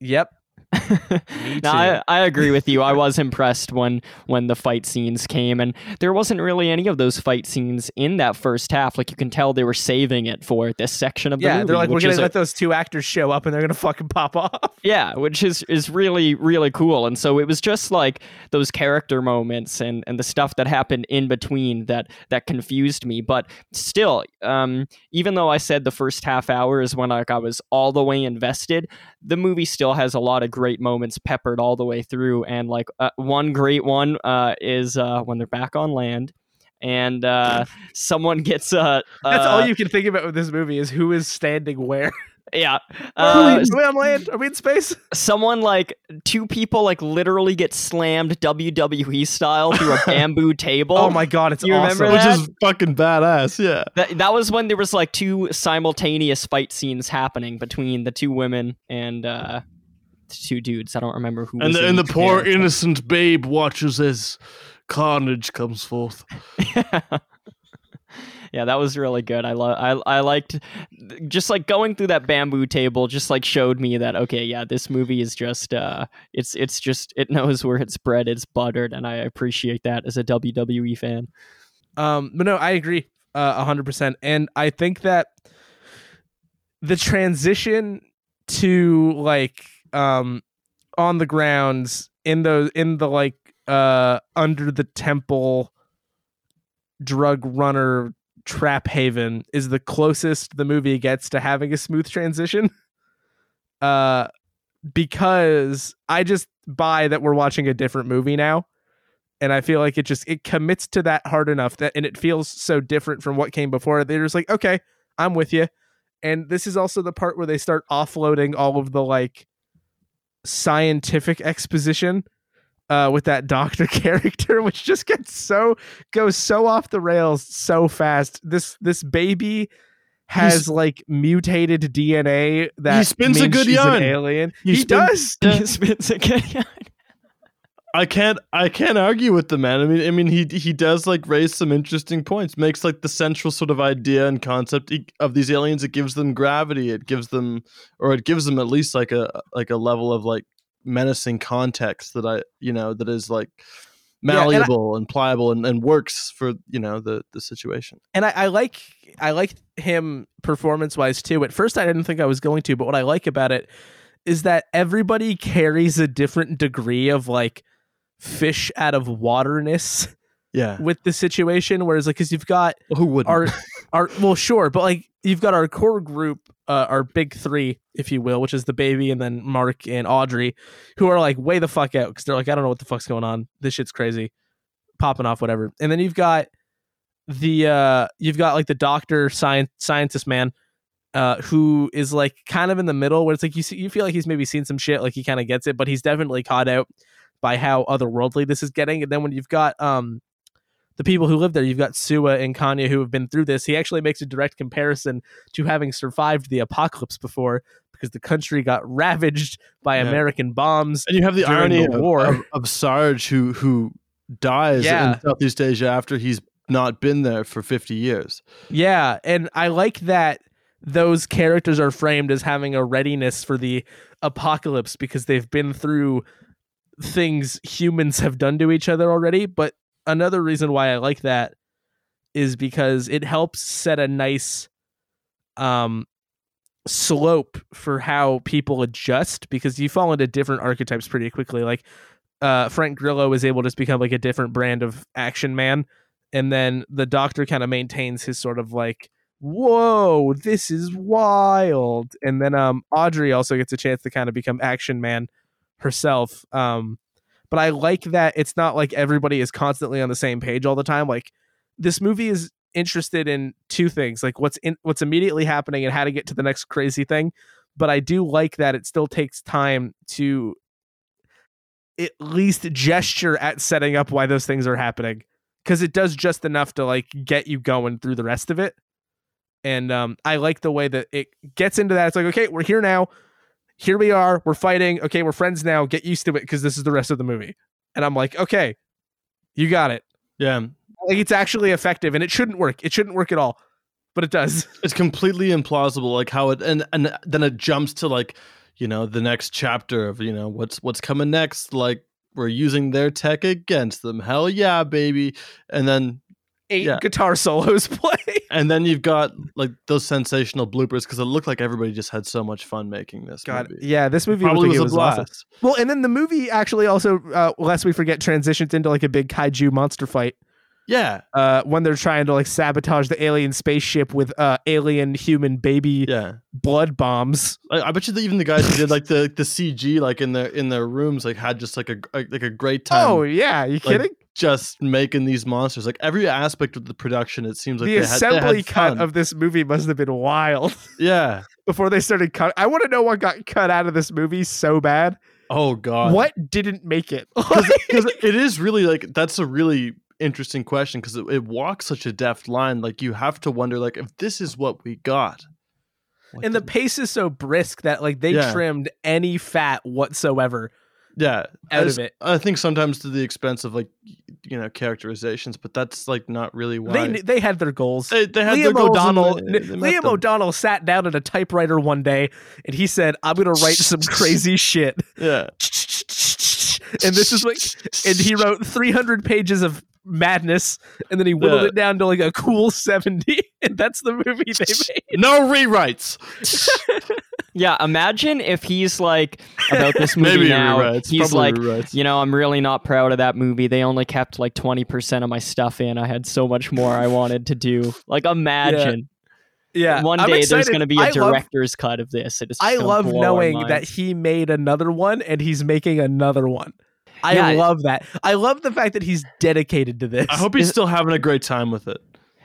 Yep. No, I, I agree with you. I was impressed when when the fight scenes came, and there wasn't really any of those fight scenes in that first half. Like you can tell they were saving it for this section of the yeah, movie. they're like, we're gonna is a- let those two actors show up, and they're gonna fucking pop off. yeah, which is is really really cool. And so it was just like those character moments and and the stuff that happened in between that that confused me. But still, um, even though I said the first half hour is when like I was all the way invested, the movie still has a lot of great moments peppered all the way through. And like uh, one great one uh, is uh, when they're back on land. And uh, someone gets uh, That's uh, all you can think about with this movie is who is standing where. Yeah, are, we, uh, are we on land? Are we in space? someone like two people like literally get slammed WWE style through a bamboo table. Oh my god, it's You remember awesome. Which that? is fucking badass. Yeah. That, that was when there was like two simultaneous fight scenes happening between the two women and uh two dudes. I don't remember who. And was the, and the poor character. innocent babe watches as carnage comes forth. yeah, that was really good. I love. I I liked just like going through that bamboo table. Just like showed me that okay, yeah, this movie is just uh, it's it's just it knows where it's bread, it's buttered, and I appreciate that as a WWE fan. Um, but no, I agree uh, hundred percent, and I think that the transition to like um on the grounds in those in the like uh under the temple drug runner trap haven is the closest the movie gets to having a smooth transition uh because i just buy that we're watching a different movie now and I feel like it just it commits to that hard enough that and it feels so different from what came before. They're just like, okay, I'm with you. And this is also the part where they start offloading all of the like scientific exposition uh, with that doctor character, which just gets so goes so off the rails so fast. This this baby has He's- like mutated DNA that he spins a good she's an yarn. alien. He He, spins- does. He spits again. I can't I can't argue with the man. I mean I mean he he does like raise some interesting points. Makes like the central sort of idea and concept e- of these aliens. It gives them gravity. It gives them or it gives them at least like a like a level of like menacing context that I you know that is like Yeah, and I- malleable and, pliable and, and works for you know the the situation. and I, I like I like him performance wise too. At first, I didn't think I was going to, but what I like about it is that everybody carries a different degree of like fish out of waterness Yeah. with the situation. Whereas, like, because you've got Who wouldn't? our our well, sure, but like you've got our core group, uh, our big three, if you will, which is the baby and then Mark and Audrey, who are like way the fuck out because they're like, I don't know what the fuck's going on. This shit's crazy, popping off, whatever. And then you've got the uh, you've got like the doctor, science scientist man. Uh, who is like kind of in the middle where it's like you see, you feel like he's maybe seen some shit like he kind of gets it but he's definitely caught out by how otherworldly this is getting and then when you've got um the people who live there, you've got Sua and Kanya who have been through this. He actually makes a direct comparison to having survived the apocalypse before because the country got ravaged by Yeah. American bombs. and you have the irony the of, war. of, of Sarge who who dies Yeah. in Southeast Asia after he's not been there for 50 years. Yeah, and I like that those characters are framed as having a readiness for the apocalypse because they've been through things humans have done to each other already. But another reason why I like that is because it helps set a nice um slope for how people adjust because you fall into different archetypes pretty quickly. Like uh Frank Grillo is able to just become like a different brand of action man and then the doctor kind of maintains his sort of like whoa this is wild and then um audrey also gets a chance to kind of become action man herself um but i like that it's not like everybody is constantly on the same page all the time like this movie is interested in two things like what's in what's immediately happening and how to get to the next crazy thing but i do like that it still takes time to at least gesture at setting up why those things are happening because it does just enough to like get you going through the rest of it. And um i like the way that it gets into that it's like okay we're here now here we are we're fighting okay we're friends now get used to it because this is the rest of the movie and i'm like okay you got it Yeah. like it's actually effective and it shouldn't work it shouldn't work at all but it does It's completely implausible like how it and and then it jumps to like, you know, the next chapter of, you know, what's what's coming next like we're using their tech against them. Hell yeah, baby. And then eight Yeah. guitar solos play and then you've got like those sensational bloopers because it looked like everybody just had so much fun making this god movie. yeah this movie Probably was like a was awesome. blast. Well, and then the movie actually also, uh, lest we forget, transitions into like a big kaiju monster fight Yeah, uh, when they're trying to like sabotage the alien spaceship with uh, alien human baby yeah. blood bombs. I, I bet you that even the guys who did like the the CG like in their in their rooms like had just like a like a great time. oh yeah, you kidding? Just making these monsters. Like every aspect of the production, it seems like the they had, assembly cut fun. of this movie must have been wild yeah. before they started cut. I want to know what got cut out of this movie so bad. Oh god. what didn't make it? Because it is really like that's a really interesting question because it, it walks such a deft line. Like you have to wonder like if this is what we got. what and the pace is so brisk that like they Yeah. trimmed any fat whatsoever yeah I out just- of it. I think sometimes to the expense of like you know characterizations, but that's like not really why They they had their goals. they, they had their goals O'Donnell, they- they Liam. O'Donnell sat down at a typewriter one day and he said, "I'm gonna write some crazy shit." Yeah. And this is like, and he wrote 300 pages of madness, and then he whittled Yeah. it down to like a cool 70, and that's the movie they made. no rewrites. Yeah, imagine if he's like about this movie Maybe now. rewrites. He's Probably like, rewrites. you know, I'm really not proud of that movie. They only kept like 20% of my stuff in. I had so much more I wanted to do. Like, imagine Yeah, one day there's going to be I a love- director's cut of this. It is I love knowing that he made another one and he's making another one. I Yeah. love that. I love the fact that he's dedicated to this. I hope he's Is- still having a great time with it.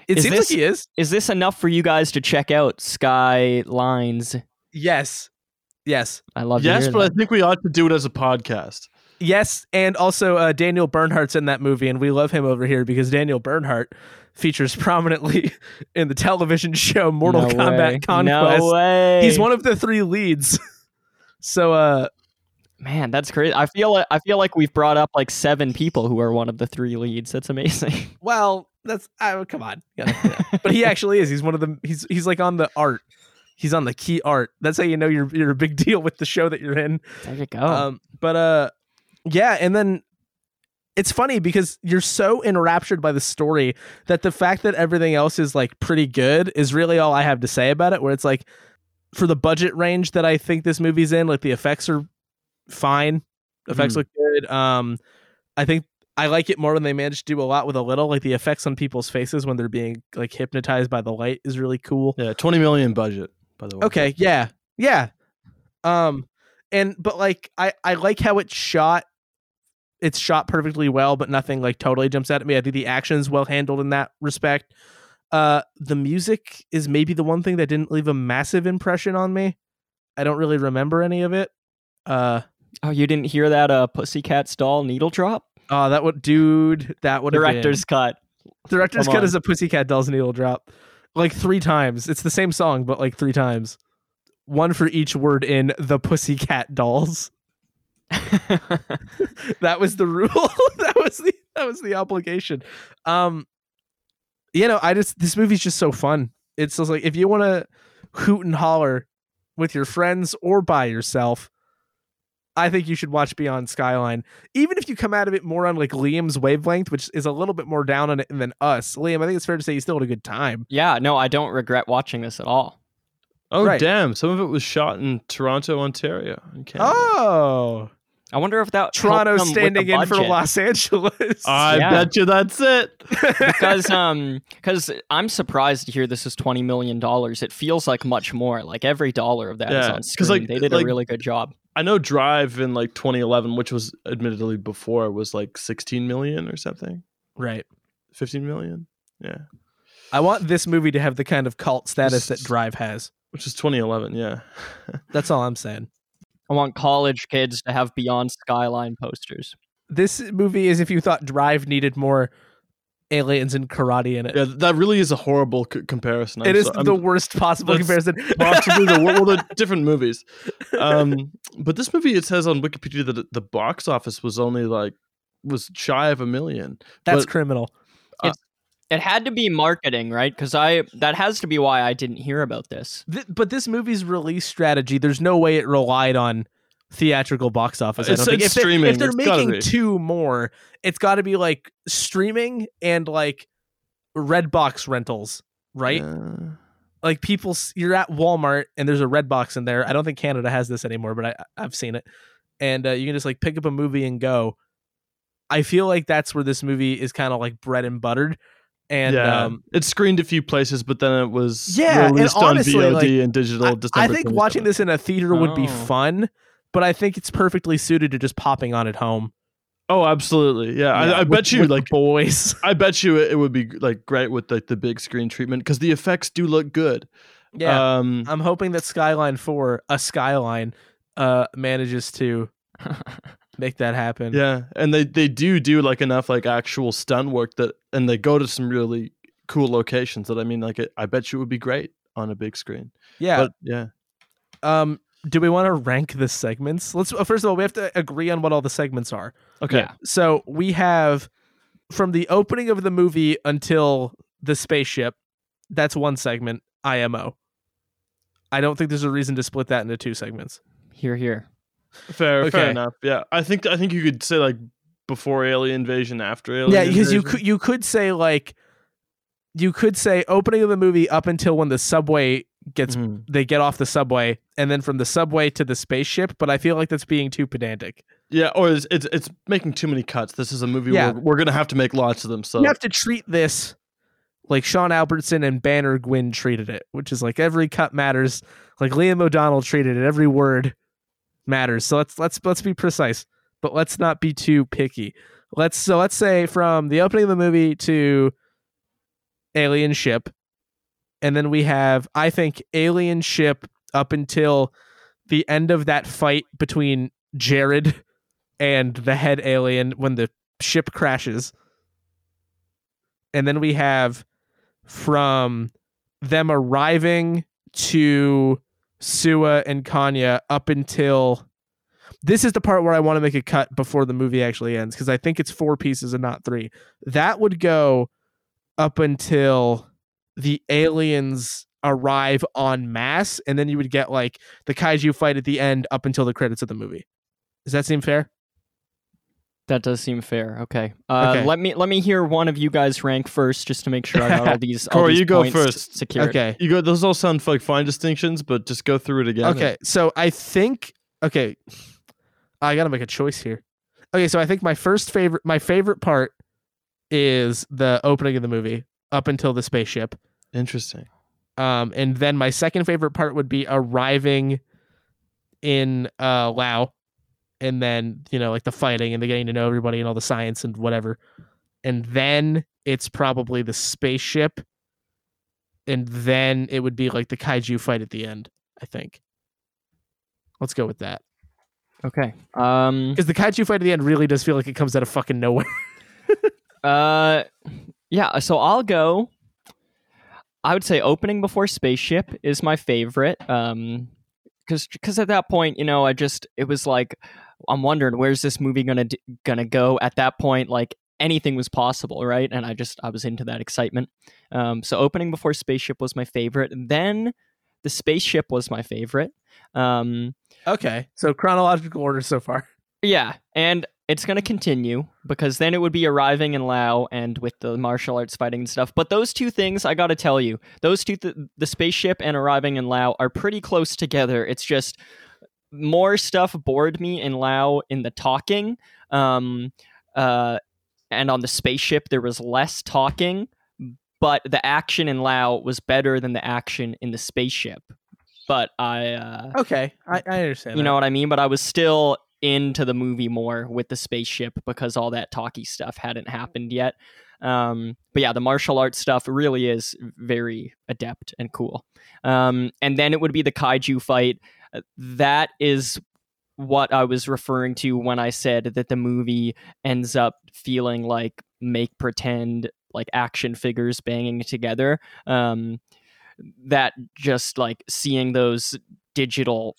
it is seems this- like he is. Is this enough for you guys to check out Skylines? Yes, yes, I love yes, to hear but I think we ought to do it as a podcast. yes, and also uh, Daniel Bernhardt's in that movie, and we love him over here because Daniel Bernhardt features prominently in the television show Mortal no Kombat way. Conquest. No way. He's one of the three leads. so, uh, Man, that's crazy. I feel like I feel like we've brought up like seven people who are one of the three leads. That's amazing. well, that's oh, come on, Yeah, yeah. but he actually is. He's one of the. He's he's like on the art. He's on the key art. That's how you know you're you're a big deal with the show that you're in. There you go. Um, but uh, yeah, and then it's funny because you're so enraptured by the story that the fact that everything else is like pretty good is really all I have to say about it. Where it's like, for the budget range that I think this movie's in, like the effects are fine. Effects Mhm. look good. Um, I think I like it more when they manage to do a lot with a little. Like the effects on people's faces when they're being like hypnotized by the light is really cool. Yeah, twenty million budget, by the way. Okay, yeah. Yeah. Um and but like I I like how it's shot. It's shot perfectly well, but nothing like totally jumps out at me. I think the action's well handled in that respect. Uh the music is maybe the one thing that didn't leave a massive impression on me. I don't really remember any of it. Uh oh, you didn't hear that uh Pussycat Doll needle drop? oh that would dude, that would Director's cut. director's come cut on. is a Pussycat Dolls needle drop. Like three times. It's the same song, but like three times. One for each word in the Pussycat Dolls. that was the rule. that was the that was the obligation. Um you know, I just this movie's just so fun. It's just like if you want to hoot and holler with your friends or by yourself, I think you should watch Beyond Skyline. Even if you come out of it more on like Liam's wavelength, which is a little bit more down on it than us. Liam, I think it's fair to say you still had a good time. yeah, no, I don't regret watching this at all. Oh Right. damn! Some of it was shot in Toronto, Ontario, in Canada. Oh, I wonder if that Toronto helped them with the standing in for. Los Angeles. I Yeah. bet you that's it. because um because I'm surprised to hear this is twenty million dollars. It feels like much more. Like every dollar of that is Yeah, on 'cause, screen. like- they did like- a really good job. I know Drive in like 2011, which was admittedly before, was like 16 million or something, right. 15 million. Yeah, I want this movie to have the kind of cult status that Drive has. which is 2011. Yeah, That's all I'm saying. I want college kids to have Beyond Skyline posters. This movie is if you thought Drive needed more aliens and karate in it. yeah, that really is a horrible c- comparison. I'm it is so- I'm- the worst possible comparison. possibly the well, the different movies. Um, but this movie, it says on Wikipedia that the box office was only like was shy of a million. That's but- criminal. It had to be marketing, right? Because I that has to be why I didn't hear about this. Th- but this movie's release strategy, there's no way it relied on theatrical box office. I It's- don't think. it's If, they, streaming. if they're It's making two more, it's got to be like streaming and like Redbox rentals, right? Uh, Like people, you're at Walmart and there's a Redbox in there. I don't think Canada has this anymore, but I, I've seen it. And uh, you can just like pick up a movie and go. I feel like that's where this movie is kind of like bread and buttered. And yeah, um, it screened a few places, but then it was Yeah, and honestly, on VOD like, and digital. I, I think watching this in a theater would be Oh. fun, but I think it's perfectly suited to just popping on at home. Oh, absolutely. Yeah, Yeah, I, I with- bet you like boys. I bet you it, it would be like great with like the big screen treatment because the effects do look good. Yeah, Um, I'm hoping that Skyline Four, a Skyline, uh, manages to make that happen. yeah, and they they do do like enough like actual stunt work that, and they go to some really cool locations that I mean, like it, I bet you it would be great on a big screen. yeah. But yeah, um, do we want to rank the segments? Let's uh, first of all, we have to agree on what all the segments are. okay. Yeah. So we have from the opening of the movie until the spaceship. That's one segment. IMO. I don't think there's a reason to split that into two segments. Here, here. Fair, Okay. fair enough. Yeah, I think I think you could say like before alien invasion, after alien. yeah, because you could you could say like you could say opening of the movie up until when the subway gets Mhm. they get off the subway and then from the subway to the spaceship, but I feel like that's being too pedantic. Yeah, or it's, it's it's making too many cuts. This is a movie Yeah. where we're gonna have to make lots of them. So You have to treat this like Sean Albertson and Banner Gwynn treated it, which is like every cut matters. Like Liam O'Donnell treated it, every word matters. So let's let's let's be precise, but let's not be too picky. Let's so let's say from the opening of the movie to Alien Ship, and then we have I think Alien Ship up until the end of that fight between Jared and the head alien when the ship crashes. And then we have from them arriving to Sua and Kanya up until this is the part where I want to make a cut before the movie actually ends because I think it's four pieces and not three. That would go up until the aliens arrive en masse, and then you would get like the kaiju fight at the end up until the credits of the movie. Does that seem fair? That does seem fair. Okay. Uh, Okay. Let me let me hear one of you guys rank first, just to make sure I got all these. all Corey, these you go points first. Secured. Okay. you go. Those all sound like fine distinctions, but just go through it again. Okay, so I think okay, I gotta make a choice here. Okay, so I think my first favorite, my favorite part is the opening of the movie up until the spaceship, Interesting. um, and then my second favorite part would be arriving in uh Lao, and then you know like the fighting and the getting to know everybody and all the science and whatever, and then it's probably the spaceship, and then it would be like the kaiju fight at the end. I think. Let's go with that. Okay. Um. Because the kaiju fight at the end really does feel like it comes out of fucking nowhere. Uh. Yeah. So I'll go. I would say opening before spaceship is my favorite. Um. Because because at that point, you know, I just it was like I'm wondering where's this movie gonna d- gonna go. At that point, like anything was possible, right? And I just I was into that excitement. Um. So opening before spaceship was my favorite. Then the spaceship was my favorite. Um. okay. So chronological order so far. Yeah, and it's going to continue because then it would be arriving in Lao and with the martial arts fighting and stuff. But those two things, I got to tell you, those two, th- the spaceship and arriving in Lao, are pretty close together. It's just more stuff bored me in Lao in the talking. Um, uh, and on the spaceship, there was less talking, but the action in Lao was better than the action in the spaceship. But I. Uh, Okay, I, I understand. you know what I mean? But I was still into the movie more with the spaceship because all that talky stuff hadn't happened yet. Um, but yeah, the martial arts stuff really is very adept and cool. Um, and then it would be the kaiju fight. Uh, That is what I was referring to when I said that the movie ends up feeling like make pretend like action figures banging together. Um, that just like seeing those digital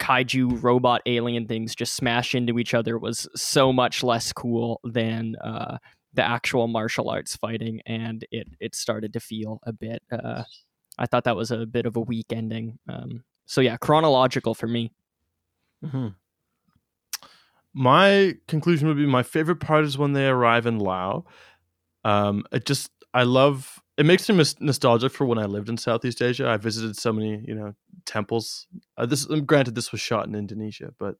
kaiju robot alien things just smash into each other was so much less cool than uh, the actual martial arts fighting, and it it started to feel a bit. Uh, I thought that was a bit of a weak ending. Um, so yeah, chronological for me. hmm My conclusion would be my favorite part is when they arrive in Lao. Um, it just I love it makes me nostalgic for when I lived in Southeast Asia. I visited so many you know temples. Uh, this um, granted this was shot in Indonesia, but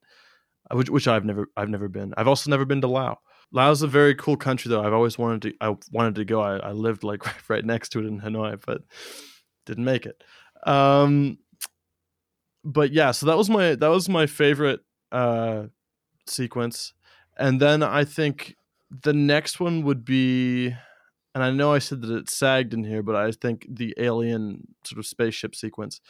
uh, which which I've never I've never been. I've also never been to Lao. Laos is a very cool country though. I've always wanted to. I wanted to go. I, I lived like right next to it in Hanoi, but didn't make it. Um, but yeah, so that was my that was my favorite uh, sequence, and then I think the next one would be, and I know I said that it sagged in here, but I think the alien sort of spaceship sequence,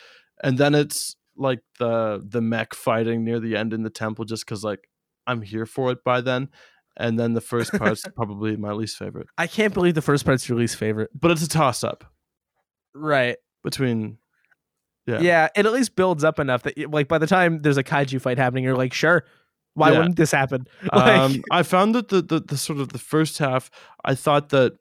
and then it's like the the mech fighting near the end in the temple, just because like I'm here for it by then, and then the first part's probably my least favorite, I can't believe the first part's your least favorite. but it's a toss up Right. between. Yeah. Yeah. It at least builds up enough that, like, by the time there's a kaiju fight happening, you're like, sure. Why Yeah. wouldn't this happen? Like, um, I found that the, the the sort of the first half, I thought that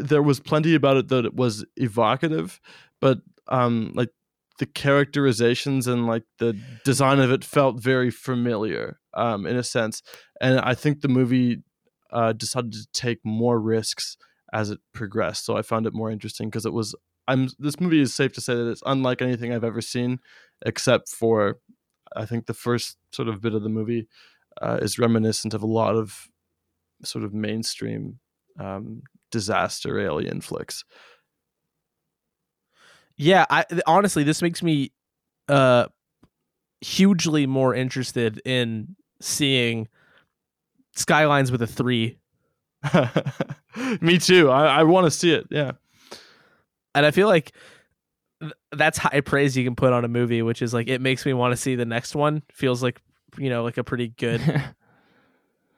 there was plenty about it that it was evocative, but um, like the characterizations and like the design of it felt very familiar, um, in a sense. And I think the movie uh, decided to take more risks as it progressed, so I found it more interesting because it was. I'm. This movie is safe to say that it's unlike anything I've ever seen, except for, I think the first sort of bit of the movie uh, is reminiscent of a lot of sort of mainstream um, disaster alien flicks. yeah. I honestly, this makes me uh hugely more interested in seeing Skylines with a three. Me too. I, I want to see it. Yeah. And I feel like th- that's high praise you can put on a movie, which is like it makes me want to see the next one. Feels like you know, like a pretty good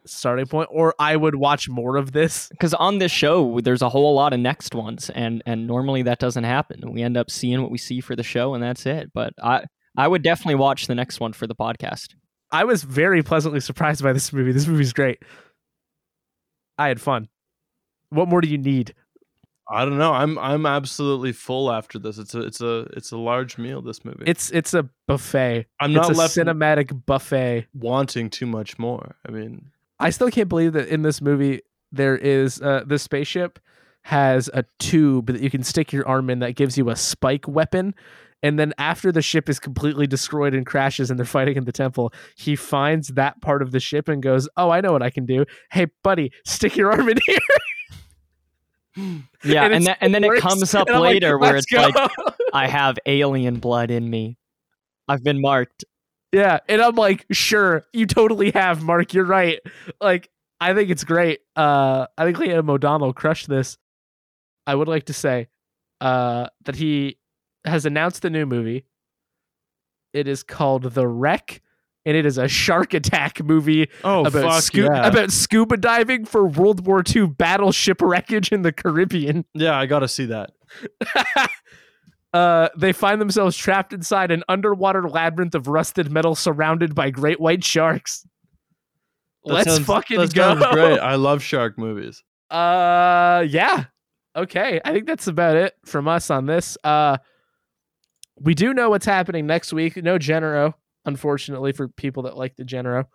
starting point. Or I would watch more of this. because on this show there's a whole lot of next ones and and normally that doesn't happen we end up seeing what we see for the show and that's it but i i would definitely watch the next one for the podcast I was very pleasantly surprised by this movie. This movie's great. I had fun. What more do you need? I don't know. I'm I'm absolutely full after this. It's a it's a it's a large meal. This movie. It's it's a buffet. I'm it's not a left cinematic buffet. wanting too much more. I mean, I still can't believe that in this movie there is uh, the spaceship has a tube that you can stick your arm in that gives you a spike weapon. And then after the ship is completely destroyed and crashes and they're fighting in the temple, he finds that part of the ship and goes, "Oh, I know what I can do. Hey, buddy, stick your arm in here." yeah and, it's then and then it comes up And I'm like, later where "Let's it's like i have alien blood in me i've been marked Yeah, and I'm like, sure, you totally have, Mark. You're right. Like, I think it's great. Uh, I think Liam O'Donnell crushed this. I would like to say, uh, that he has announced the new movie. It is called The Wreck, and it is a shark attack movie oh about scu- yeah, about scuba diving for World War II battleship wreckage in the Caribbean. yeah. I gotta see that. uh, they find themselves trapped inside an underwater labyrinth of rusted metal surrounded by great white sharks. That Let's sounds- fucking that go. great. I love shark movies. Uh, yeah. Okay, I think that's about it from us on this. Uh, we do know what's happening next week. No Genero, unfortunately, for people that like the Genero.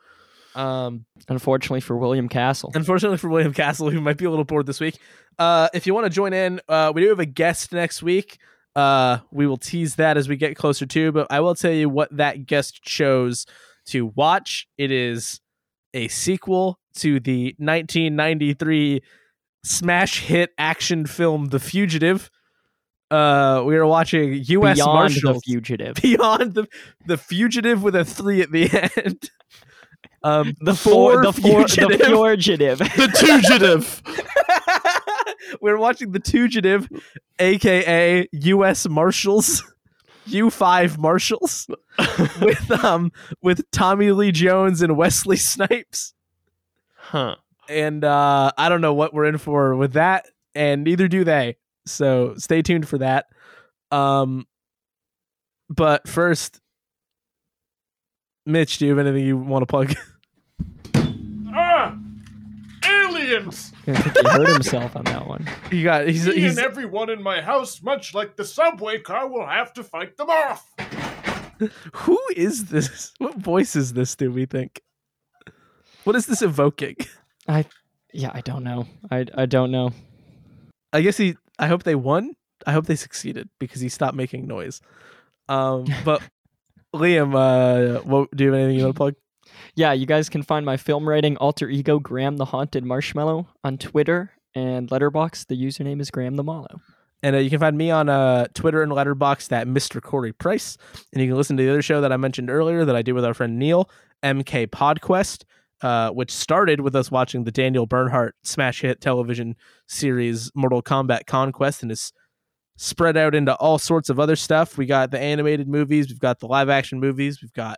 Um, unfortunately for william castle unfortunately for William Castle, who might be a little bored this week. Uh, if you want to join in, uh, we do have a guest next week. Uh, we will tease that as we get closer to, but I will tell you what that guest chose to watch. It is a sequel to the 1993 smash hit action film The Fugitive. Uh, we are watching U.S. beyond Marshals the fugitive beyond the the fugitive with a three at the end. Um, the four the four the fugitive. fugitive The Fugitive. We're watching the Fugitive, aka U.S. Marshals, U5 Marshals, with um with Tommy Lee Jones and Wesley Snipes. huh. And uh, I don't know what we're in for with that, and neither do they. So stay tuned for that. Um, but first, Mitch, do you have anything you want to plug? Aliens! I think he hurt himself on that one You got he's, Me he's and everyone in my house, much like the subway car, will have to fight them off. who is this? What voice is this? Do we think? What is this evoking? I yeah i don't know i i don't know I guess he. I hope they won. I hope they succeeded because he stopped making noise. Um, but Liam, uh, what do you have anything you want to plug? Yeah, you guys can find my film writing alter ego Graham the Haunted Marshmallow on Twitter and Letterboxd. The username is Graham the Mallow. And uh, you can find me on uh, Twitter and Letterboxd at Mr. Corey Price. And you can listen to the other show that I mentioned earlier that I do with our friend Neil, MK Podquest, uh, which started with us watching the Daniel Bernhardt smash hit television series Mortal Kombat Conquest and is spread out into all sorts of other stuff. We got the animated movies, we've got the live action movies, we've got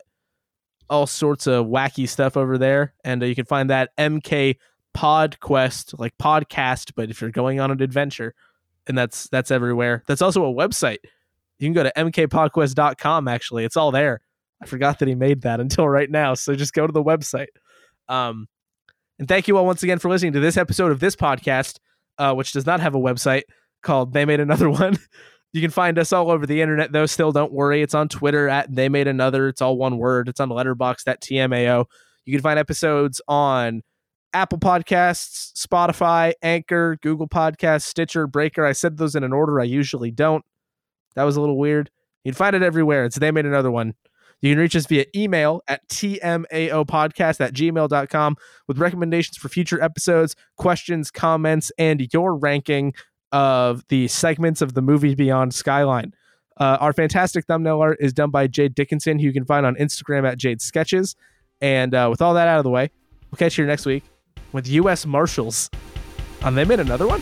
all sorts of wacky stuff over there. And uh, you can find that MK Podquest, like podcast, but if you're going on an adventure, and that's that's everywhere. That's also a website. You can go to mkpodquest.com actually. It's all there. I forgot that he made that until right now, so just go to the website. Um and thank you all once again for listening to this episode of this podcast, uh, which does not have a website called They Made Another One. You can find us all over the internet, though. Still, don't worry. It's on Twitter at They Made Another. It's all one word. It's on Letterboxd at TMAO. You can find episodes on Apple Podcasts, Spotify, Anchor, Google Podcasts, Stitcher, Breaker. I said those in an order I usually don't. That was a little weird. You can find it everywhere. It's They Made Another One. You can reach us via email at tmaopodcast at gmail.com with recommendations for future episodes, questions, comments, and your ranking of the segments of the movie Beyond Skyline. Uh, our fantastic thumbnail art is done by Jade Dickinson, who you can find on Instagram at Jade Sketches. And uh, with all that out of the way, we'll catch you next week with U.S. Marshals. And they made another one?